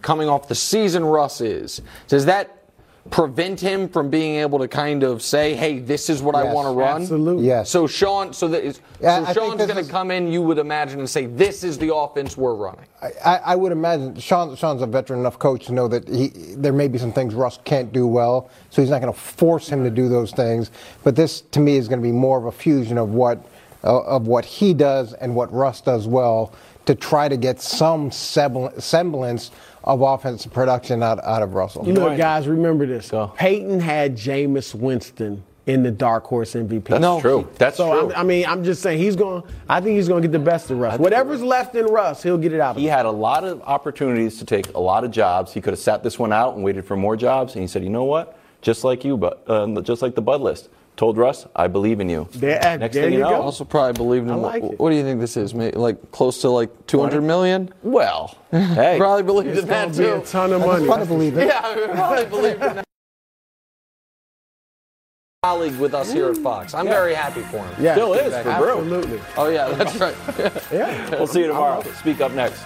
coming off the season Russ is, does that prevent him from being able to kind of say, "Hey, this is what I want to run"? absolutely. Yes. So Sean, so that is, Yeah, so think Sean's going to come in. You would imagine and say, "This is the offense we're running." I, I would imagine Sean, Sean's a veteran enough coach to know that he, there may be some things Russ can't do well, so he's not going to force him to do those things. But this, to me, is going to be more of a fusion of what uh, of what he does and what Russ does well to try to get some semblance of offensive production out, out of Russell. Look, guys, remember this. Payton had Jameis Winston in the dark horse MVP. That's No. true. That's so true. I'm, I mean, I'm just saying he's going. I think he's going to get the best of Russ. Whatever's left in Russ, he'll get it out of He him. had a lot of opportunities to take a lot of jobs. He could have sat this one out and waited for more jobs. And he said, "You know what? Just like you, but uh, just like the Bud list." Told Russ, "I believe in you." There- uh, Next there thing you, you know, go. Also, probably believe in I him. like what, what do you think this is? Maybe like close to like 200 million? well, hey, Probably believed in that going be too. a ton of money. fun to believe it. Yeah, I probably believed in that. Colleague with us here at Fox. I'm very happy for him. Yeah, Still is for Brou. absolutely. Oh yeah, that's right. Yeah. We'll see you tomorrow. Speak up next.